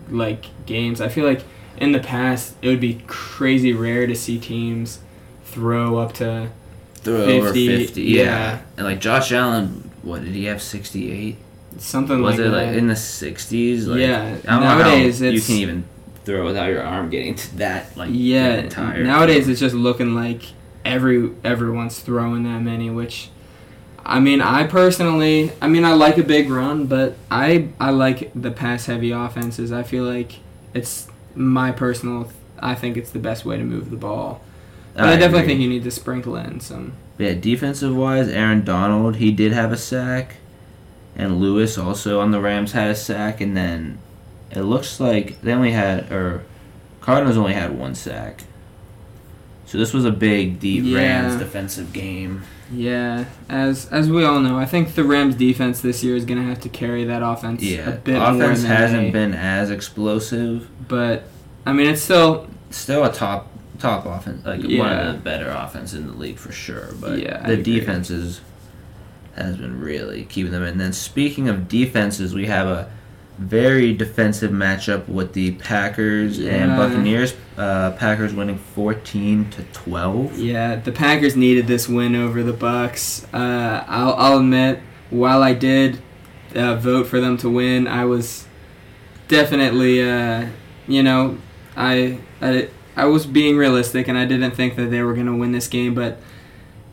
A: like games. I feel like in the past it would be crazy rare to see teams throw up to
B: throw over
A: 50,
B: 50. Yeah.
A: yeah.
B: and like Josh Allen, what did he have? 68.
A: something like that.
B: Was
A: like
B: it
A: that.
B: like in the 60s? Like,
A: Yeah,
B: I don't
A: nowadays
B: you can even throw without your arm getting to that. Like
A: yeah,
B: that entire.
A: nowadays it's just looking like every everyone's throwing that many, which I mean, I personally, I mean, I like a big run, but I I like the pass heavy offenses. I feel like it's my personal. I think it's the best way to move the ball. But I, definitely
B: agree.
A: think you need to sprinkle in some.
B: Yeah, defensive wise, Aaron Donald, he did have a sack. And Lewis also on the Rams had a sack. And then it looks like they only had, or Cardinals only had one sack. So this was a big, deep
A: Yeah.
B: Rams defensive game.
A: Yeah, as as we all know, I think the Rams defense this year is gonna have to carry that offense a
B: Yeah,
A: bit more
B: offense hasn't
A: they-
B: been as explosive.
A: But I mean, it's still
B: Still a top top offense, like one of the better offense in the league for sure. But
A: Yeah,
B: the defenses has been really keeping them. in. And then speaking of defenses, we have a very defensive matchup with the Packers and Buccaneers. Uh, Packers winning fourteen to twelve.
A: Yeah, the Packers needed this win over the Bucks. Uh, I'll, I'll admit, while I did uh, vote for them to win, I was definitely, uh, you know, I, I I was being realistic, and I didn't think that they were going to win this game. But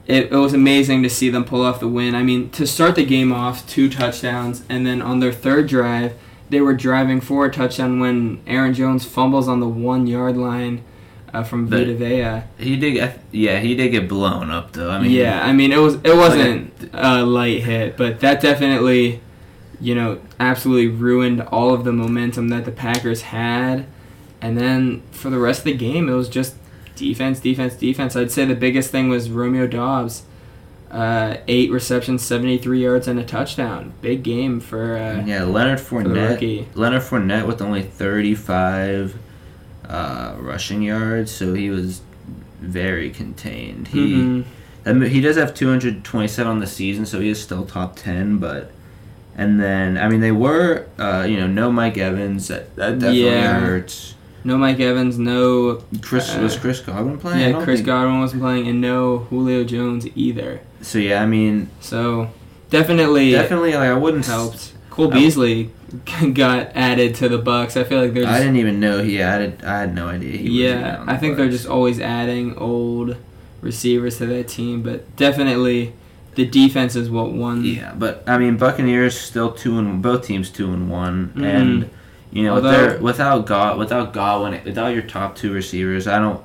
A: it, it was amazing to see them pull off the win. I mean, to start the game off, two touchdowns, and then on their third drive, they were driving for a touchdown when Aaron Jones fumbles on the one yard line. Uh, from Vita Vea.
B: He did, get- yeah, he did get blown up though. I mean,
A: yeah, I mean it was it wasn't a light hit, but that definitely, you know, absolutely ruined all of the momentum that the Packers had. And then for the rest of the game, it was just defense, defense, defense. I'd say the biggest thing was Romeo Doubs, uh, eight receptions, seventy three yards, and a touchdown. Big game for. Uh,
B: yeah. Leonard Fournette,
A: rookie.
B: Leonard Fournette with only thirty-five uh, rushing yards, so he was very contained. He.
A: mhm.
B: I mean, he does have 227 on the season, so he is still top 10. But and then I mean they were, uh, you know, no Mike Evans. That, that definitely
A: Yeah.
B: hurts.
A: No Mike Evans, no
B: Chris
A: Uh,
B: was Chris Godwin playing.
A: Yeah Chris
B: think-
A: Godwin wasn't playing, and no Julio Jones either.
B: So yeah, I mean,
A: So definitely
B: definitely like I wouldn't.
A: helped. Cole Beasley got added to the Bucks. I feel like they're
B: I didn't even know he added. I had no idea. He was
A: yeah. I think they're just always adding old receivers to that team, but definitely the defense is what won.
B: Yeah, but I mean, Buccaneers still two and both teams two and one,
A: Mhm.
B: and you know,
A: Although-
B: without God, without Godwin, without your top two receivers, I don't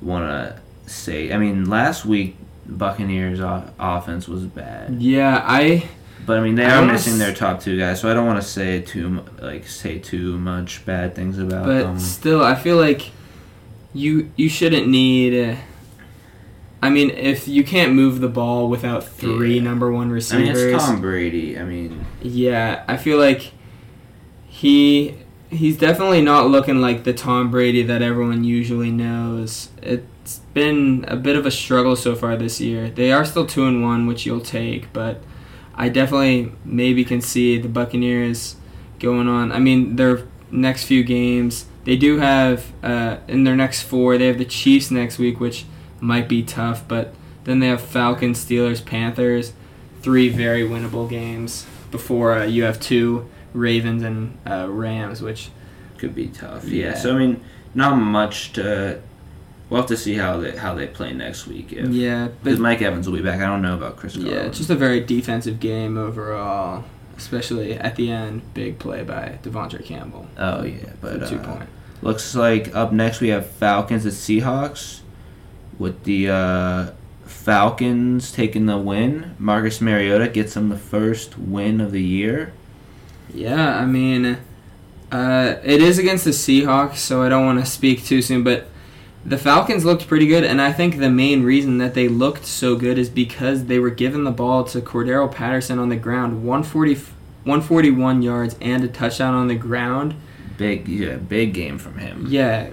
B: want to say. I mean, last week Buccaneers offense was bad,
A: Yeah, I
B: but I mean they
A: I
B: are missing
A: s-
B: their top two guys, so I don't want to say too like say too much bad things about
A: but
B: them.
A: still I feel like you you shouldn't need. Uh, I mean, if you can't move the ball without three
B: Yeah.
A: number one
B: I
A: receivers,
B: mean, it's Tom Brady. I mean,
A: Yeah, I feel like he he's definitely not looking like the Tom Brady that everyone usually knows. It's been a bit of a struggle so far this year. They are still two and one, which you'll take, but I definitely maybe can see the Buccaneers going on. I mean, their next few games, they do have uh, in their next four. They have the Chiefs next week, which might be tough, but then they have Falcons, Steelers, Panthers, three very winnable games before uh, you have two Ravens and uh, Rams, which
B: could be tough. Yeah.
A: Yeah.
B: So I mean, not much to. We'll have to see how they how they play next week. If,
A: yeah,
B: Because Mike Evans will be back. I don't know about Chris Carlin.
A: yeah, just a very defensive game overall, especially at the end. Big play by De'Vondre Campbell.
B: Oh yeah, but
A: two
B: uh,
A: point.
B: looks like up next we have Falcons and Seahawks, with the uh, Falcons taking the win. Marcus Mariota gets them the first win of the year.
A: Yeah, I mean, uh, it is against the Seahawks, so I don't want to speak too soon, but the Falcons looked pretty good, and I think the main reason that they looked so good is because they were giving the ball to Cordarrelle Patterson on the ground, 140, 141 yards and a touchdown on the ground.
B: Big yeah, big game from him.
A: Yeah,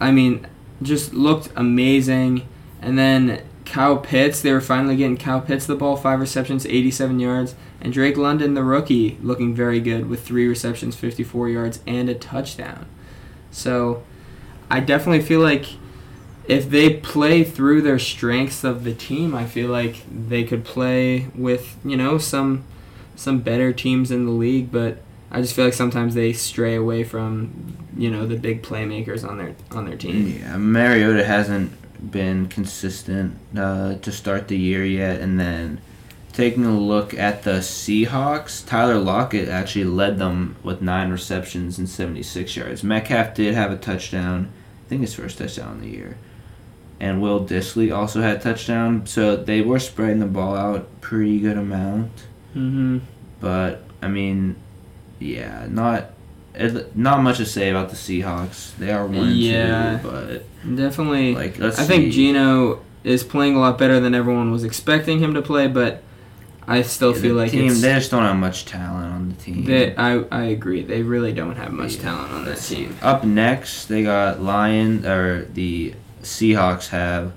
A: I mean, just looked amazing. And then Kyle Pitts, they were finally getting Kyle Pitts the ball, five receptions, 87 yards. And Drake London, the rookie, looking very good with three receptions, 54 yards, and a touchdown. So I definitely feel like if they play through their strengths of the team, I feel like they could play with, you know, some some better teams in the league, but I just feel like sometimes they stray away from, you know, the big playmakers on their on their team.
B: Yeah, Mariota hasn't been consistent uh, to start the year yet, and then taking a look at the Seahawks, Tyler Lockett actually led them with nine receptions and 76 yards. Metcalf did have a touchdown, I think his first touchdown of the year, and Will Dissly also had a touchdown. So they were spreading the ball out pretty good amount,
A: Mm-hmm.
B: but I mean, yeah, not. It, not much to say about the Seahawks. They are one
A: Yeah.
B: two, but
A: Definitely.
B: like
A: I think
B: see.
A: Geno is playing a lot better than everyone was expecting him to play, but I still
B: Yeah,
A: feel
B: the
A: like
B: team,
A: it's.
B: they just don't have much talent on the team.
A: They, I I agree. They really don't have much
B: Yeah,
A: talent on that team.
B: Up next, they got Lions or the Seahawks have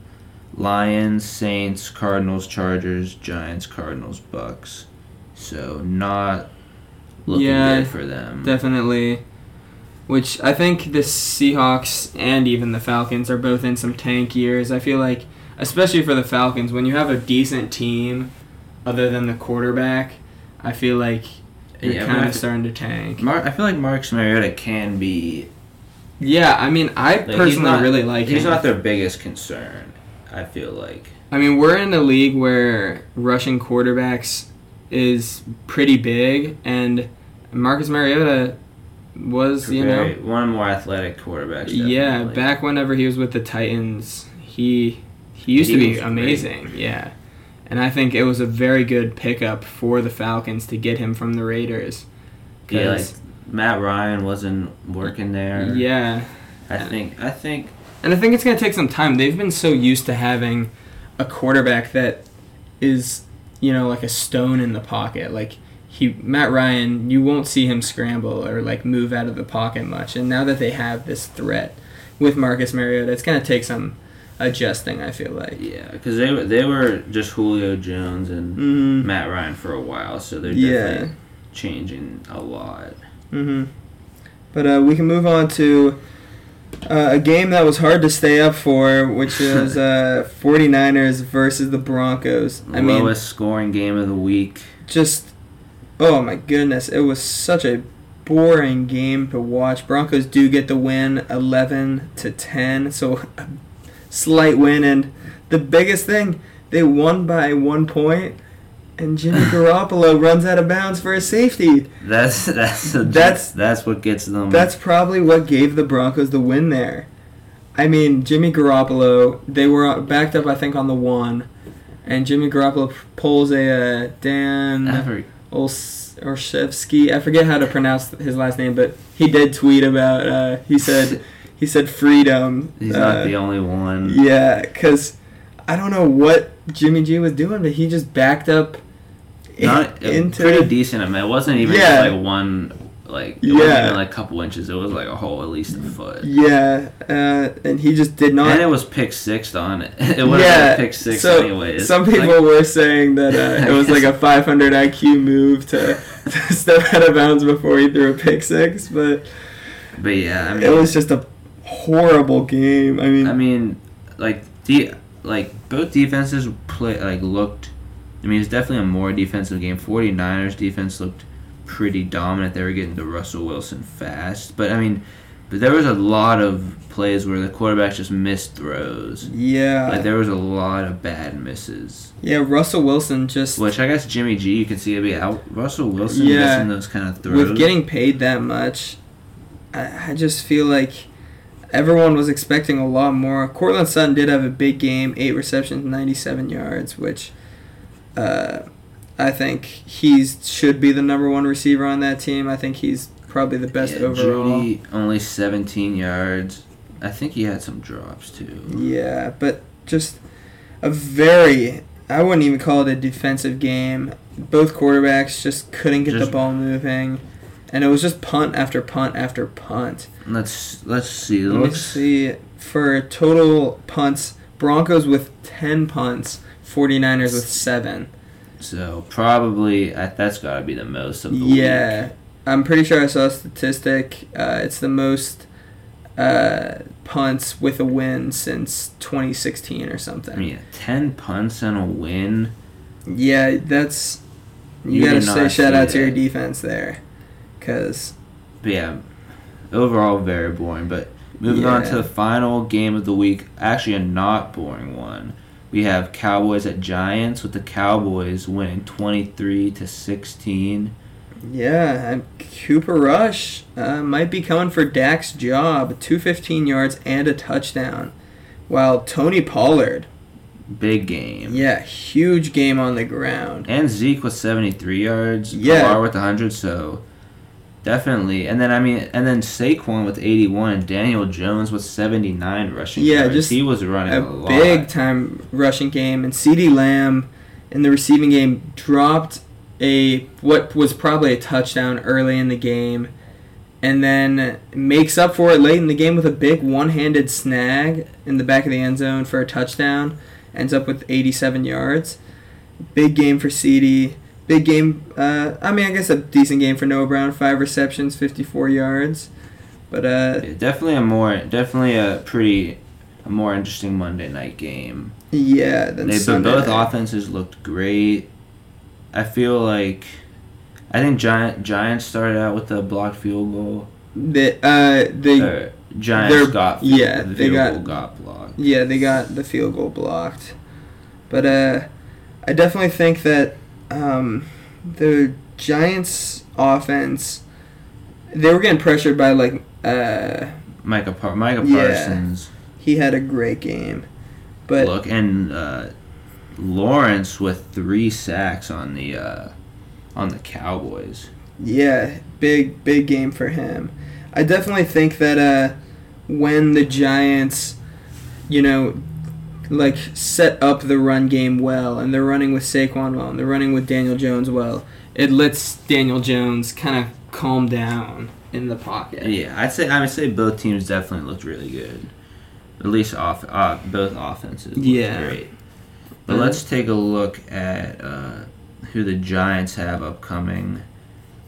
B: Lions, Saints, Cardinals, Chargers, Giants, Cardinals, Bucks. So not looking
A: Yeah,
B: good for them.
A: Definitely. Which I think the Seahawks and even the Falcons are both in some tank years. I feel like, especially for the Falcons, when you have a decent team, other than the quarterback, I feel like you're
B: Yeah,
A: kind of starting to tank.
B: Mar- I feel like Marcus Mariota can be.
A: Yeah, I mean, I
B: Like,
A: personally
B: not-
A: really like
B: He's
A: him.
B: He's not their biggest concern. I feel like.
A: I mean, we're in a league where rushing quarterbacks is pretty big, and Marcus Mariota was, you know,
B: one of more athletic quarterbacks.
A: yeah. Back whenever he was with the Titans, he he used
B: He
A: to be
B: was great.
A: amazing. Yeah, and I think it was a very good pickup for the Falcons to get him from the Raiders.
B: Yeah, like Matt Ryan wasn't working there.
A: yeah,
B: I think. I think.
A: And I think it's going to take some time. They've been so used to having a quarterback that is, you know, like a stone in the pocket. Like he Matt Ryan, you won't see him scramble or like move out of the pocket much. And now that they have this threat with Marcus Mariota, it's going to take some adjusting, I feel like.
B: Yeah, because they were they were just Julio Jones and
A: Mhm.
B: Matt Ryan for a while, so they're
A: Yeah.
B: definitely changing a lot.
D: Mm-hmm. But uh, we can move on to uh, a game that was hard to stay up for, which is uh, 49ers versus the Broncos. I mean,
B: Lowest scoring game of the week.
D: just oh my goodness, it was such a boring game to watch. Broncos do get the win, 11 to 10, so a slight win. And the biggest thing, they won by one point, and Jimmy Garoppolo runs out of bounds for a safety.
B: That's that's
D: That's-
B: that's what gets them.
D: That's probably what gave the Broncos the win there. I mean, Jimmy Garoppolo, they were backed up, I think, on the one, and Jimmy Garoppolo pulls a uh, Dan
B: Every-
D: Ols- Orshevsky. I forget how to pronounce his last name, but he did tweet about. Uh, he said he said freedom.
B: he's
D: uh,
B: not the only one.
D: Yeah, because I don't know what Jimmy G was doing, but he just backed up in-
B: Not
D: into.
B: pretty decent. I mean, it wasn't even
D: Yeah.
B: like one. Like it wasn't
D: Yeah.
B: even like a couple inches. It was like a whole at least a foot.
D: yeah, uh, and he just did not.
B: and it was pick six on it. It have
D: yeah,
B: pick six
D: so
B: anyways.
D: Some people
B: Like,
D: were saying that uh, it was like a 500 IQ move to, to step out of bounds before he threw a pick six, but
B: but yeah, I mean,
D: it was just a horrible game. I mean,
B: I mean, like the like both defenses play like looked. I mean, it's definitely a more defensive game. 49ers defense looked pretty dominant. They were getting to Russell Wilson fast, but I mean, but there was a lot of plays where the quarterback just missed throws.
A: Yeah.
B: Like there was a lot of bad misses.
A: yeah, Russell Wilson just
B: Which I guess Jimmy G, you can see it be out. Russell Wilson
A: Yeah.
B: missing those kind of throws.
A: with getting paid that much, I, I just feel like everyone was expecting a lot more. Courtland Sutton did have a big game, eight receptions, 97 yards, which uh, I think he should be the number one receiver on that team. I think he's probably the best
B: yeah,
A: overall.
B: Jeudy only 17 yards. I think he had some drops too.
A: Yeah, but just a very. I wouldn't even call it a defensive game. Both quarterbacks just couldn't get
B: Just-
A: the ball moving, and it was just punt after punt after punt.
B: Let's let's see.
A: Let
B: Looks
A: see. For total punts, Broncos with 10 punts, 49ers with 7.
B: so probably uh, that's got to be the most of the week.
A: Yeah. I'm pretty sure I saw a statistic. Uh, it's the most uh, punts with a win since 2016 or something.
B: mean, 10 punts and a win.
A: Yeah, that's. You,
B: You
A: gotta say shout out to your defense there. Because,
B: But yeah, overall very boring. But moving on to the final game of the week, actually a not boring one. We have Cowboys at Giants with the Cowboys winning 23 to 16.
A: yeah, and Cooper Rush uh, might be coming for Dak's job. 215 yards and a touchdown. While Tony Pollard,
B: Big game.
A: yeah, huge game on the ground.
B: And Zeke with 73 yards.
A: Yeah.
B: Pollard with 100, so definitely. And then, I mean, and then Saquon with 81 and Daniel Jones with 79 rushing
A: Yeah,
B: yards.
A: just
B: He was running a,
A: a
B: lot.
A: big time rushing game, and CeeDee Lamb in the receiving game dropped a what was probably a touchdown early in the game, and then makes up for it late in the game with a big one-handed snag in the back of the end zone for a touchdown. Ends up with 87 yards. Big game for CeeDee Big game. Uh, I mean, I guess a decent game for Noah Brown. Five receptions, 54 yards. But uh,
B: Yeah, definitely a more, definitely a pretty, a more interesting Monday night game.
A: yeah, then
B: They
A: Sunday
B: both
A: night.
B: offenses looked great. I feel like, I think Giant Giants started out with a blocked field goal.
A: The uh they
B: Or Giants got
A: yeah,
B: the
A: they got-
B: got blocked.
A: yeah they got the field goal blocked, but uh I definitely think that um the Giants offense they were getting pressured by like uh
B: Micah Par- Micah
A: Yeah.
B: Parsons.
A: he had a great game, but
B: look and uh, Lawrence with three sacks on the uh, on the Cowboys.
A: Yeah, big big game for him. I definitely think that uh, when the Giants, you know, like set up the run game well, and they're running with Saquon well, and they're running with Daniel Jones well, it lets Daniel Jones kind of calm down in the pocket.
B: Yeah, I'd say I would say both teams definitely looked really good. At least off uh, both offenses. Looked
A: Yeah.
B: great. But let's take a look at uh, who the Giants have upcoming.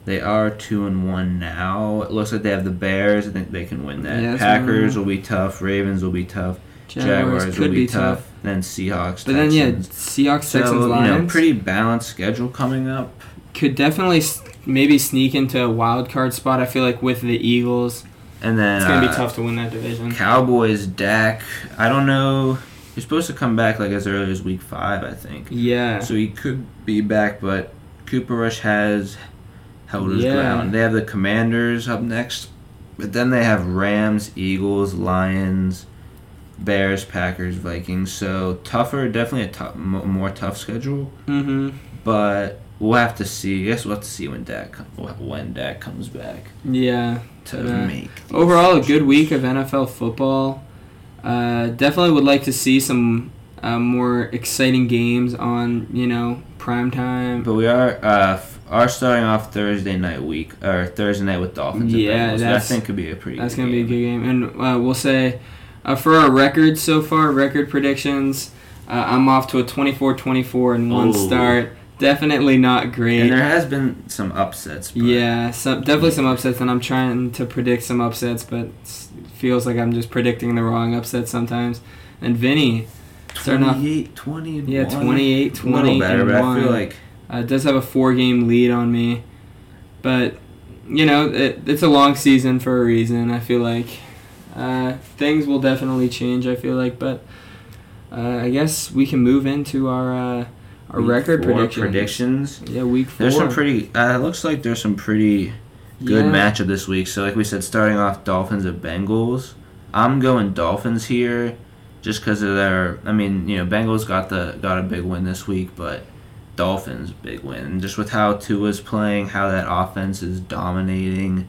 B: They are two and one now. It looks like they have the Bears. I think they can win that.
A: Yeah,
B: Packers will be tough. Ravens will be tough.
A: Jaguars,
B: Jaguars, will be, tough. Then Seahawks.
A: But then yeah, Seahawks,
B: So
A: Texans,
B: you know, pretty balanced schedule coming up.
A: could definitely maybe sneak into a wild card spot. I feel like with the Eagles,
B: And then
A: it's gonna
B: uh,
A: be tough to win that division.
B: Cowboys, Dak. I don't know. He's supposed to come back like as early as week five, I think.
A: Yeah.
B: So he could be back, but Cooper Rush has held his
A: Yeah.
B: ground. They have the Commanders up next, but then they have Rams, Eagles, Lions, Bears, Packers, Vikings. So tougher, definitely a tough, mo- more tough schedule.
A: Mm-hmm.
B: But we'll have to see. I guess we'll have to see when Dak when Dak comes back
A: Yeah.
B: to
A: Yeah.
B: make.
A: Overall, a good week of NFL football. Uh, definitely would like to see some uh, more exciting games on, you know, prime time.
B: But we are uh, f- are starting off Thursday night week or Thursday night with Dolphins. and
A: Yeah,
B: Bengals. So I
A: that's-
B: think could be a pretty.
A: That's going to be a good game. And uh, we'll say uh, for our records so far, record predictions, uh, I'm off to a 24 24 in one
B: Oh.
A: start. Definitely not great.
B: And there has been some upsets. But
A: Yeah, some definitely some upsets, and I'm trying to predict some upsets, but it feels like I'm just predicting the wrong upsets sometimes. And Vinny, starting off,
B: 28, 20, and
A: yeah,
B: one.
A: 28,
B: A little
A: 20,
B: better,
A: and
B: but. I feel like
A: uh, does have a four game lead on me, but you know, it, it's a long season for a reason. I feel like uh, things will definitely change. I feel like, but uh, I guess we can move into our uh, our
B: Week
A: record predictions.
B: predictions.
A: Yeah, week four.
B: There's some pretty. Uh, it looks like there's some pretty good
A: Yeah.
B: matchup this week. So like we said, starting off Dolphins at Bengals. I'm going Dolphins here, just because of their. I mean, you know, Bengals got the got a big win this week, but Dolphins big win. And just with how Tua's playing, how that offense is dominating.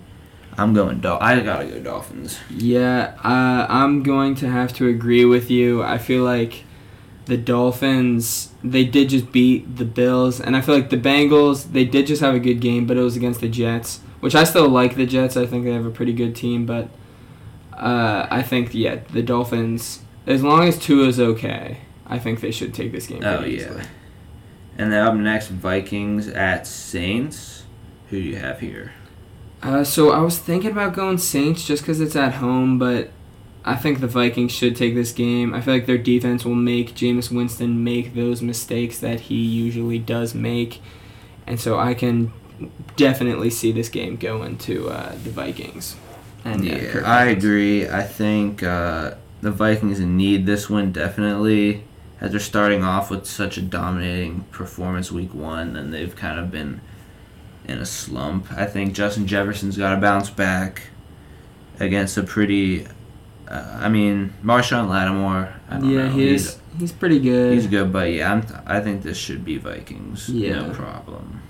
B: I'm going Dol. I gotta go Dolphins.
A: Yeah, uh, I'm going to have to agree with you. I feel like the Dolphins, they did just beat the Bills, and I feel like the Bengals, they did just have a good game, but it was against the Jets, which I still like the Jets. I think they have a pretty good team, but uh, I think, yeah, the Dolphins, as long as Tua's okay, I think they should take this game.
B: Oh yeah.
A: easily.
B: And then up next, Vikings at Saints. Who do you have here?
A: Uh, so I was thinking about going Saints just because it's at home, but I think the Vikings should take this game. I feel like their defense will make Jameis Winston make those mistakes that he usually does make, and so I can definitely see this game going to uh, the Vikings. And uh,
B: yeah, I agree. I think uh, the Vikings need this win definitely. As they're starting off with such a dominating performance week one, and they've kind of been in a slump. I think Justin Jefferson's got to bounce back against a pretty. Uh, I mean, Marshon Lattimore. I don't
A: Yeah,
B: know.
A: he
B: he's.
A: He's pretty good.
B: he's good, but yeah, I'm, I think this should be Vikings.
A: Yeah.
B: No problem.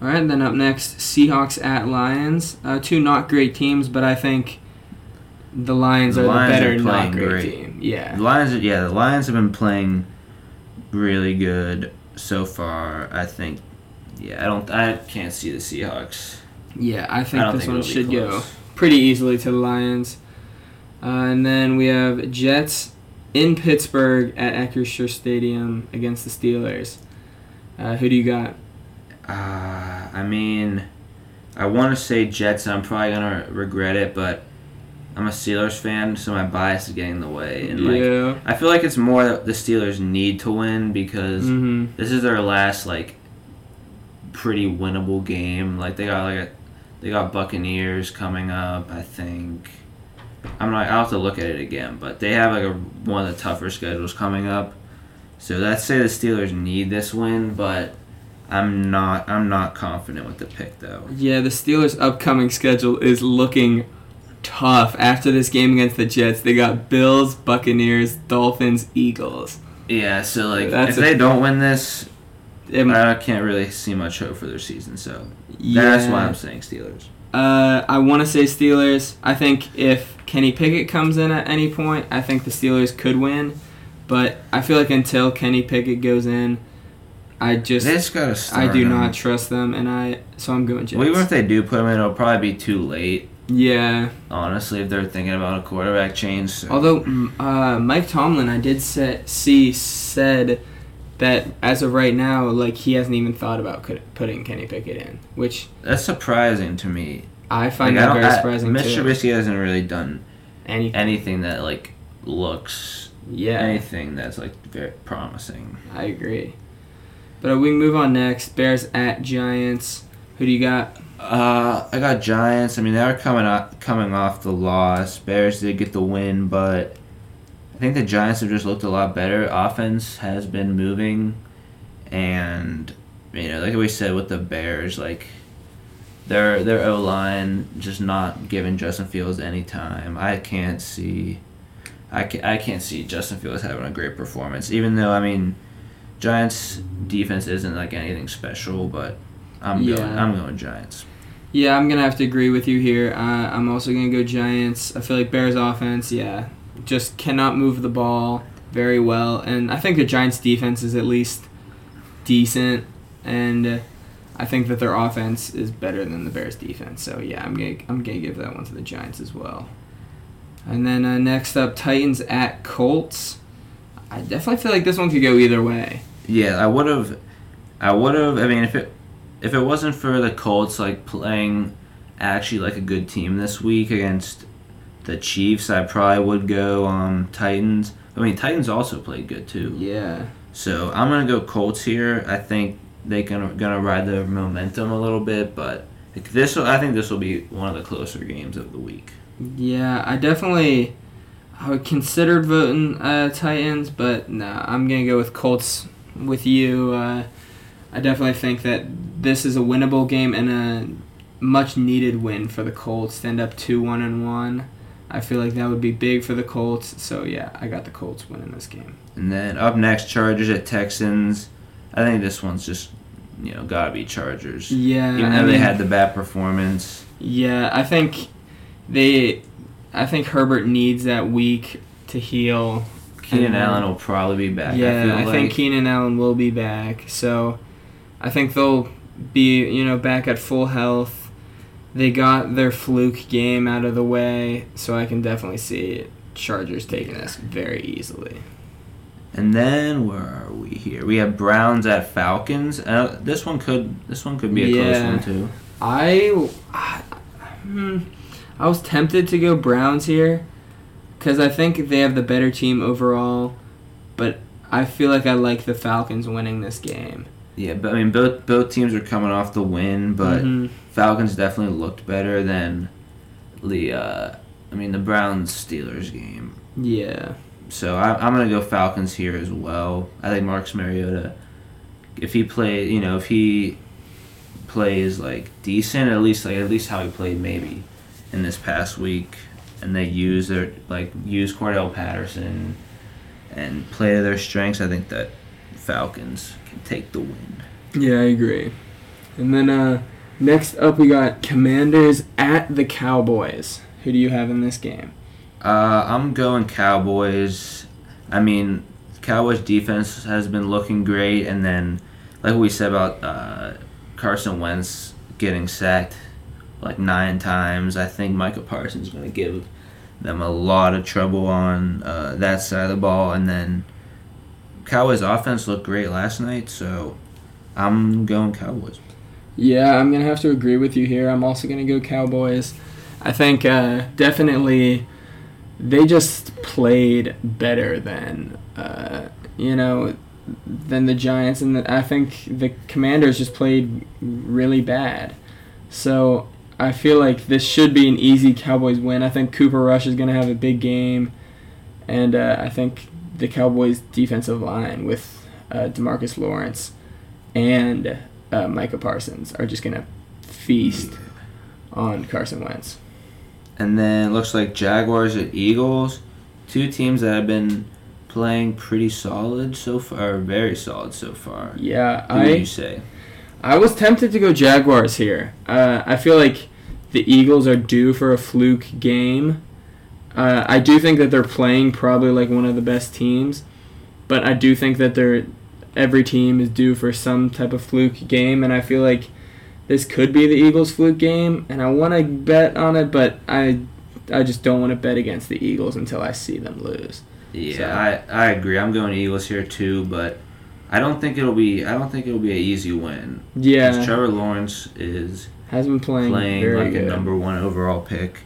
A: All right, then up next, Seahawks at Lions. Uh, two not great teams, but I think the Lions
B: The
A: are
B: Lions
A: the better
B: are
A: not great,
B: great.
A: team. Yeah.
B: The Lions, yeah, the Lions have been playing really good so far. I think, yeah, I don't, I can't see the Seahawks.
A: Yeah, I think
B: I
A: this
B: think
A: one should go pretty easily to the Lions. Uh, and then we have Jets in Pittsburgh at Acrisure Stadium against the Steelers. Uh, who do you got?
B: Uh, I mean, I want to say Jets. and I'm probably gonna regret it, but I'm a Steelers fan, so my bias is getting in the way. And like,
A: yeah.
B: I feel like it's more that the Steelers need to win because
A: hmm
B: this is their last like pretty winnable game. Like they got like a, they got Buccaneers coming up. I think I'm not. I'll have to look at it again, but they have like a one of the tougher schedules coming up. So let's say the Steelers need this win, but I'm not. I'm not confident with the pick though.
A: Yeah, the Steelers' upcoming schedule is looking tough. After this game against the Jets, they got Bills, Buccaneers, Dolphins, Eagles.
B: Yeah. So like,
A: That's
B: if they don't win this, I can't really see much hope for their season. So
A: yeah.
B: that's why I'm saying Steelers.
A: Uh, I want to say Steelers. I think if Kenny Pickett comes in at any point, I think the Steelers could win. But I feel like until Kenny Pickett goes in, I just
B: They just gotta
A: I do
B: him.
A: not trust them, and I so I'm going Jets.
B: Well, even if they do put him in, it'll probably be too late.
A: yeah.
B: Honestly, if they're thinking about a quarterback change. So.
A: Although mm, uh, Mike Tomlin, I did set, see said that as of right now, like he hasn't even thought about putting Kenny Pickett in, which
B: that's surprising to me.
A: I find
B: Like,
A: that
B: don't-
A: very
B: I-
A: surprising
B: Mitch
A: too.
B: Trubisky hasn't really done
A: Anything.
B: anything that like looks
A: yeah.
B: anything that's like very promising.
A: I agree. But uh, we move on next. Bears at Giants. Who do you got?
B: Uh, I got Giants. I mean, they are coming off coming off the loss. Bears did get the win, but I think the Giants have just looked a lot better. Offense has been moving, and you know, like we said with the Bears, like their their O line just not giving Justin Fields any time. I can't see. I can't, I can't see Justin Fields having a great performance, even though I mean, Giants defense isn't like anything special, but I'm going I'm going Giants.
A: Yeah, I'm gonna have to agree with you here. Uh, I'm also gonna go Giants. I feel like Bears offense, yeah, just cannot move the ball very well, and I think the Giants defense is at least decent, and I think that their offense is better than the Bears defense. So yeah, I'm gonna I'm gonna give that one to the Giants as well. And then uh, next up, Titans at Colts. I definitely feel like this one could go either way.
B: Yeah, I would have. I would have. I mean, if it if it wasn't for the Colts like playing actually like a good team this week against the Chiefs, I probably would go um Titans. I mean, Titans also played good too.
A: Yeah.
B: So I'm gonna go Colts here. I think they gonna gonna ride the momentum a little bit, but this, I think this will be one of the closer games of the week.
A: Yeah, I definitely I would consider voting uh, Titans, but nah, I'm gonna go with Colts with you. Uh, I definitely think that this is a winnable game and a much needed win for the Colts end up two one and one. I feel like that would be big for the Colts. So yeah, I got the Colts winning this game.
B: And then up next, Chargers at Texans. I think this one's just you know gotta be Chargers.
A: Yeah,
B: Even
A: I
B: though they
A: mean-
B: had the bad performance.
A: Yeah, I think they. I think Herbert needs that week to heal.
B: Keenan
A: And,
B: Allen will probably be back.
A: Yeah,
B: I, feel
A: I,
B: like.
A: think Keenan Allen will be back. So I think they'll be, you know, back at full health. They got their fluke game out of the way, so I can definitely see Chargers taking this very easily.
B: And then where are we here? We have Browns at Falcons. Uh, this one could this one could be a close one too.
A: I, I, hmm, I was tempted to go Browns here because I think they have the better team overall, but I feel like I like the Falcons winning this game.
B: Yeah, but I mean both both teams are coming off the win, but
A: Mhm.
B: Falcons definitely looked better than the uh, I mean the Browns Steelers game.
A: yeah.
B: So I, I'm gonna go Falcons here as well. I think Marcus Mariota, if he play, you know, if he plays like decent, at least like at least how he played maybe in this past week, and they use their like use Cordarrelle Patterson and play to their strengths, I think that Falcons can take the win.
A: Yeah, I agree. And then uh, next up, we got Commanders at the Cowboys. Who do you have in this game?
B: Uh, I'm going Cowboys. I mean, Cowboys defense has been looking great, and then like we said about uh, Carson Wentz getting sacked like nine times, I think Micah Parsons is going to give them a lot of trouble on uh, that side of the ball, and then Cowboys offense looked great last night, so I'm going Cowboys.
A: Yeah, I'm gonna have to agree with you here. I'm also gonna go Cowboys. I think uh, definitely they just played better than uh, you know than the Giants, and the, I think the Commanders just played really bad. So I feel like this should be an easy Cowboys win. I think Cooper Rush is gonna have a big game, and uh, I think the Cowboys defensive line with uh, Demarcus Lawrence and uh, Micah Parsons are just gonna feast on Carson Wentz.
B: And then it looks like Jaguars at Eagles, two teams that have been playing pretty solid so far, very solid so far.
A: Yeah,
B: Who would
A: I
B: you say?
A: I was tempted to go Jaguars here. Uh, I feel like the Eagles are due for a fluke game. Uh, I do think that they're playing probably like one of the best teams, but I do think that they're every team is due for some type of fluke game, and I feel like this could be the Eagles' fluke game, and I want to bet on it, but I I just don't want to bet against the Eagles until I see them lose.
B: Yeah,
A: So-
B: I, I agree. I'm going Eagles here too, but I don't think it'll be I don't think it'll be an easy win.
A: Yeah,
B: Trevor Lawrence is
A: has been playing,
B: playing like
A: good.
B: a number one overall pick.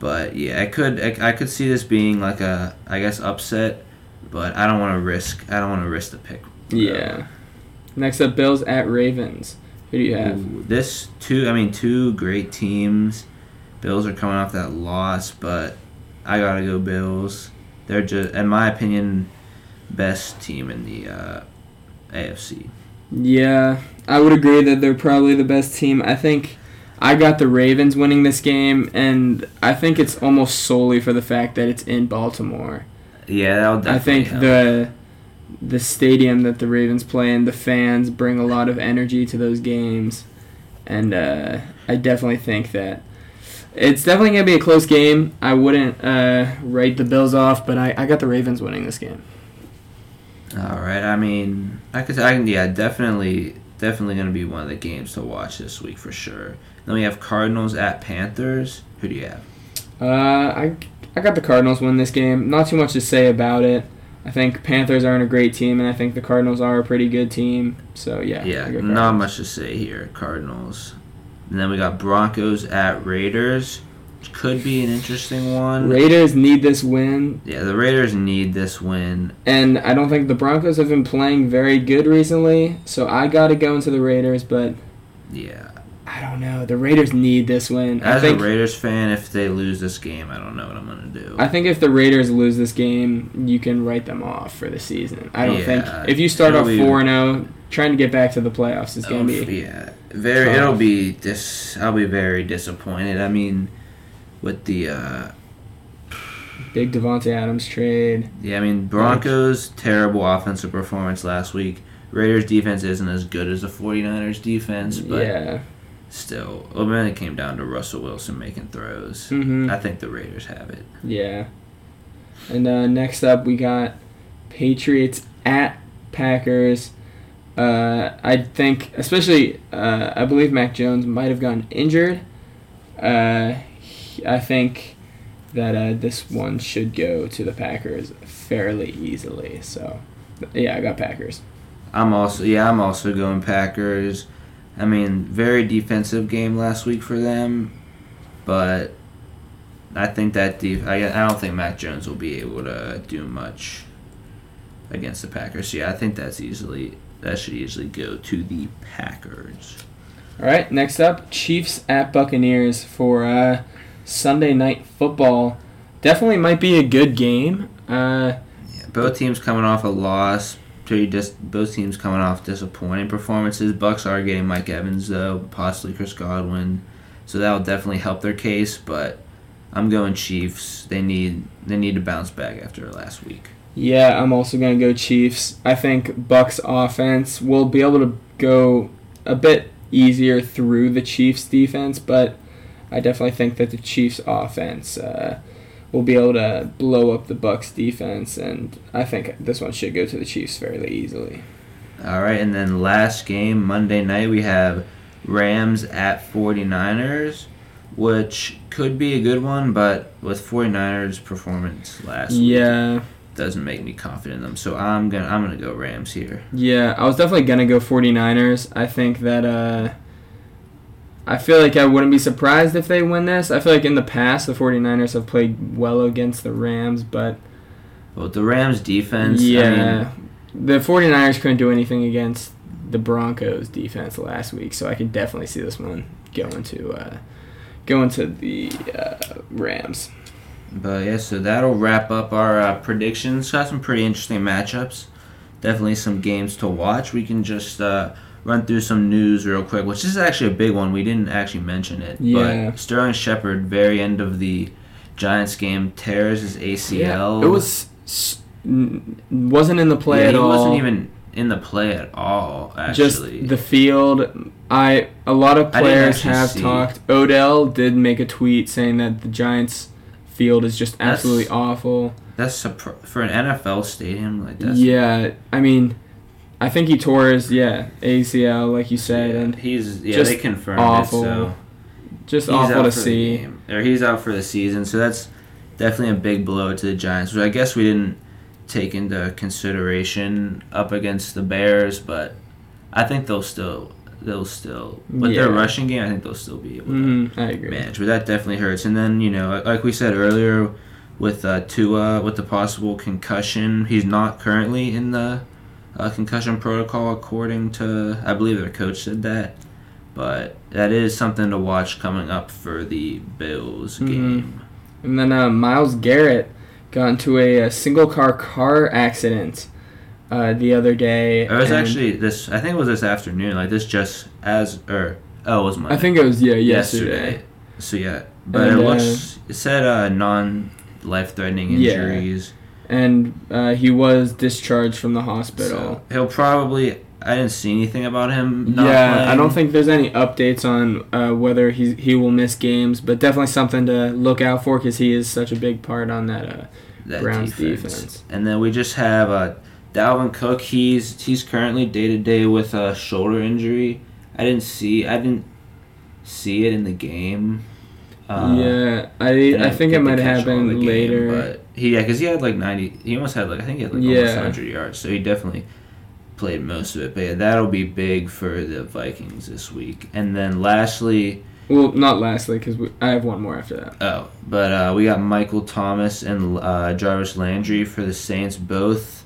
B: But yeah, I could I, I could see this being like a I guess upset, but I don't want to risk I don't want to risk the pick.
A: Yeah. Next up, Bills at Ravens. Who do you have?
B: Ooh, this two, I mean, two great teams. Bills are coming off that loss, but I gotta go Bills. They're just, in my opinion, best team in the uh, AFC.
A: Yeah, I would agree that they're probably the best team. I think I got the Ravens winning this game, and I think it's almost solely for the fact that it's in Baltimore.
B: Yeah, that'll
A: I think
B: help.
A: the the stadium that the Ravens play in, the fans bring a lot of energy to those games, and uh, I definitely think that it's definitely gonna be a close game. I wouldn't uh, write the Bills off, but I, I got the Ravens winning this game.
B: All right. I mean, I could. I can. Yeah, definitely. Definitely going to be one of the games to watch this week for sure. Then we have Cardinals at Panthers. Who do you have?
A: Uh, I I got the Cardinals win this game. Not too much to say about it. I think Panthers aren't a great team, and I think the Cardinals are a pretty good team. So yeah,
B: Yeah, not much to say here. Cardinals. And then we got Broncos at Raiders. Which could be an interesting one.
A: Raiders need this win,
B: Yeah, the Raiders need this win.
A: and I don't think the Broncos have been playing very good recently. So I got to go into the Raiders, but
B: Yeah.
A: I don't know. The Raiders need this win. I
B: As
A: think
B: a Raiders fan, if they lose this game, I don't know what I'm gonna do.
A: I think if the Raiders lose this game, you can write them off for the season. I don't
B: Yeah,
A: think if you start off four and zero, trying to get back to the playoffs is gonna
B: Oh,
A: be
B: yeah, very.
A: tough.
B: It'll be dis. I'll be very disappointed. I mean, with the uh,
A: big Davante Adams trade.
B: yeah, I mean Broncos terrible offensive performance last week. Raiders defense isn't as good as the 49ers defense, but
A: yeah.
B: Still, well, when it came down to Russell Wilson making throws,
A: hmm
B: I think the Raiders have it.
A: Yeah. And uh, next up, we got Patriots at Packers. Uh, I think, especially, uh, I believe Mac Jones might have gotten injured. Uh, he- I think that uh, this one should go to the Packers fairly easily. So, yeah, I got Packers.
B: I'm also yeah, I'm also going Packers. I mean, very defensive game last week for them, but I think that def- I I don't think Mac Jones will be able to do much against the Packers. Yeah, I think that's easily that should easily go to the Packers.
A: All right, next up, Chiefs at Buccaneers for uh, Sunday night football. Definitely might be a good game. Uh,
B: Yeah, both teams coming off a loss. Pretty dis- both teams coming off disappointing performances. Bucks are getting Mike Evans though, possibly Chris Godwin, so that will definitely help their case. But I'm going Chiefs. They need they need to bounce back after last week.
A: Yeah, I'm also gonna go Chiefs. I think Bucks offense will be able to go a bit easier through the Chiefs defense, but I definitely think that the Chiefs offense uh, will be able to blow up the Bucks defense, and I think this one should go to the Chiefs fairly easily.
B: All right, and then last game Monday night we have Rams at 49ers, which could be a good one, but with 49ers performance last week
A: Yeah,
B: doesn't make me confident in them. So I'm gonna I'm gonna go Rams here.
A: yeah, I was definitely gonna go 49ers. I think that uh, I feel like I wouldn't be surprised if they win this. I feel like in the past the 49ers have played well against the Rams, but
B: Well, the Rams defense. I
A: yeah,
B: mean,
A: the 49ers couldn't do anything against the Broncos defense last week, so I can definitely see this one going to uh, going to the uh, Rams.
B: but yeah, so that'll wrap up our uh, predictions. Got some pretty interesting matchups. Definitely some games to watch. We can just uh, run through some news real quick, which is actually a big one. We didn't actually mention it.
A: Yeah.
B: But Sterling Shepard, very end of the Giants game, tears his ACL. Yeah.
A: it was wasn't in the play
B: yeah,
A: at
B: he
A: all.
B: wasn't even in the play at all.
A: just the field. I a lot of players have
B: see.
A: talked. Odell did make a tweet saying that the Giants field is just
B: That's-
A: absolutely awful.
B: that's for an NFL stadium like that's
A: yeah, I mean, I think he tore his yeah ACL like you said,
B: yeah,
A: and
B: he's yeah
A: just
B: they confirmed
A: awful.
B: it. So.
A: just
B: He's
A: awful
B: out
A: to see.
B: game. or he's out for the season. So that's definitely a big blow to the Giants, which I guess we didn't take into consideration up against the Bears, but I think they'll still they'll still with their rushing game. I think they'll still be able to
A: I agree.
B: manage. But that definitely hurts. And then you know, like we said earlier, with uh, Tua with the possible concussion, he's not currently in the uh, concussion protocol according to I believe their coach said that. But that is something to watch coming up for the Bills
A: Mhm.
B: game.
A: And then uh, Myles Garrett got into a, a single car car accident uh, the other day.
B: It was actually this. I think it was this afternoon. Like this, just as or oh, it was Monday.
A: I think it was yeah yesterday.
B: yesterday. So yeah, but
A: And,
B: it
A: uh,
B: looks. It said uh, non life threatening
A: Yeah. And uh, he was discharged from the hospital.
B: So he'll probably. I didn't see anything about him.
A: Yeah, I don't think there's any updates on uh, whether he he will miss games, but definitely something to look out for because he is such a big part on that. Uh,
B: that
A: Browns
B: defense.
A: defense.
B: And then we just have uh, Dalvin Cook. He's he's currently day to day with a shoulder injury. I didn't see. I didn't see it in the game. Uh,
A: yeah, I I think it might happen
B: game,
A: later.
B: but he yeah, because he had like ninety. He almost had like I think he had like almost hundred yards. So he definitely played most of it. But yeah, that'll be big for the Vikings this week. And then lastly,
A: well, not lastly because I have one more after that.
B: Oh, but uh, we got Michael Thomas and uh, Jarvis Landry for the Saints both.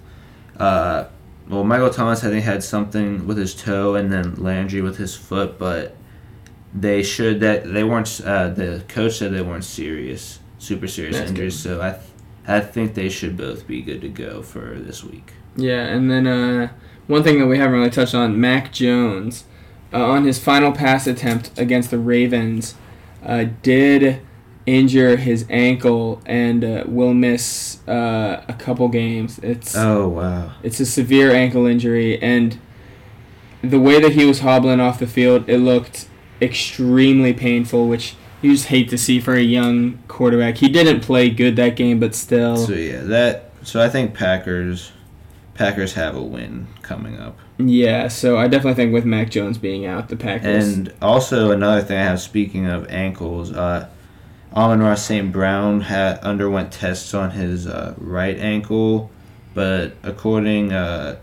B: Uh, well, Michael Thomas I think had something with his toe, and then Landry with his foot. But they should that they weren't. Uh, the coach said they weren't serious, super serious
A: That's
B: injuries. So I, th- I think they should both be good to go for this week.
A: Yeah, and then uh, one thing that we haven't really touched on, Mac Jones, uh, on his final pass attempt against the Ravens, uh, did injure his ankle and uh, will miss uh, a couple games. It's
B: Oh wow.
A: it's a severe ankle injury, and the way that he was hobbling off the field, it looked extremely painful, which you just hate to see for a young quarterback. He didn't play good that game, but still.
B: So yeah, that. So I think Packers, Packers have a win coming up.
A: Yeah, so I definitely think with Mac Jones being out, the Packers.
B: And also another thing I have. Speaking of ankles, uh, Amon-Ra St. Brown had underwent tests on his uh, right ankle, but according uh,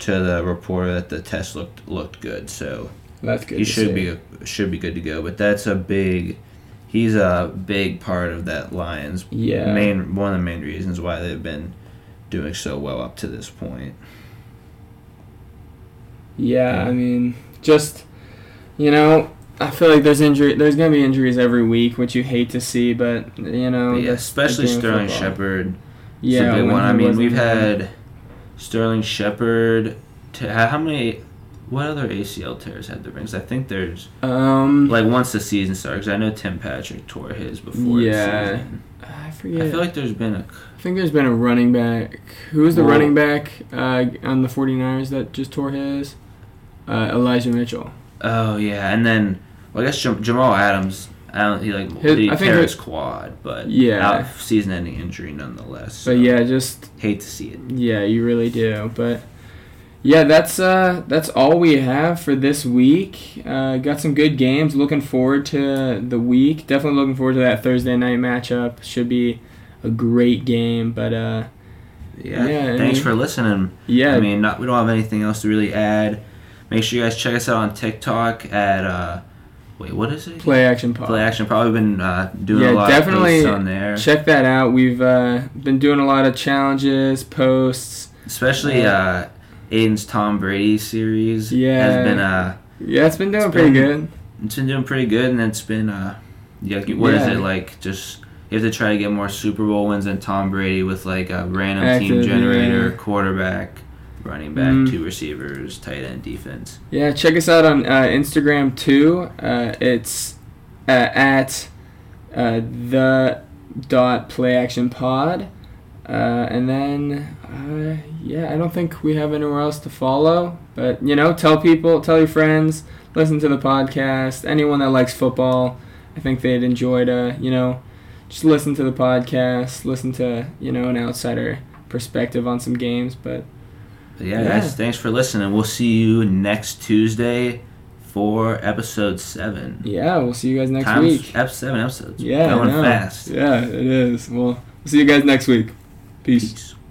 B: to the reporter, that the test looked looked good. So
A: that's good.
B: he
A: to
B: should
A: see.
B: be should be good to go. But that's a big. He's a big part of that Lions
A: Yeah.
B: main one of the main reasons why they've been doing so well up to this point.
A: Yeah,
B: Yeah.
A: I mean, just you know, I feel like there's injury. There's gonna be injuries every week, which you hate to see, but you know,
B: But yeah, especially Sterling. Shepard.
A: Yeah,
B: big one. I mean, we've had Sterling Shepard. To how many? What other ACL tears had the rings? I think there's
A: Um,
B: like once the season started. 'cause I know Tim Patrick tore his before.
A: Yeah.
B: the season.
A: I forget.
B: I feel like there's been a.
A: I think there's been a running back. Who was the
B: Well-
A: running back uh, on the 49ers that just tore his? Uh, Elijah Mitchell.
B: Oh yeah, and then well, I guess Jam- Jamal Adams. I don't. He like
A: His-
B: he
A: I think his-
B: quad, but
A: Yeah.
B: season-ending injury nonetheless.
A: But
B: so
A: yeah, just
B: hate to see it.
A: Yeah, you really do. But yeah, that's uh that's all we have for this week. Uh, got some good games. Looking forward to the week. Definitely looking forward to that Thursday night matchup. Should be a great game. But uh,
B: Yeah.
A: Yeah, I
B: Thanks
A: mean-
B: for listening.
A: yeah,
B: I mean, not, we don't have anything else to really add. Make sure you guys check us out on TikTok at uh, wait, what is it?
A: play action pod.
B: Play Action. Probably been uh, doing
A: Yeah,
B: a lot
A: definitely
B: of posts on there,
A: Check that out. We've uh, been doing a lot of challenges, posts.
B: especially uh, Aidan's Tom Brady series.
A: Yeah.
B: has been uh,
A: Yeah, it's been doing
B: It's
A: pretty
B: been-
A: good.
B: it's been doing pretty good, and it's been uh, yeah, what is
A: Yeah.
B: it like? Just you have to try to get more Super Bowl wins than Tom Brady with like a random team generator,
A: yeah.
B: quarterback, running back,
A: Mm.
B: two receivers, tight end, defense.
A: Yeah, check us out on uh, Instagram too. Uh, it's uh, at uh, the dot play action pod. Uh, and then, uh, yeah, I don't think we have anywhere else to follow. But, you know, tell people, tell your friends, listen to the podcast. Anyone that likes football, I think they'd enjoy to, you know, just listen to the podcast, listen to, you know, an outsider perspective on some games. But,
B: But yeah,
A: Yeah.
B: guys, thanks for listening. We'll see you next Tuesday for episode seven.
A: yeah, we'll see you guys next
B: Times-
A: week.
B: ep- seven episodes.
A: Yeah,
B: going fast.
A: Yeah, it is. Well, we'll see you guys next week. Peace.
B: Peace.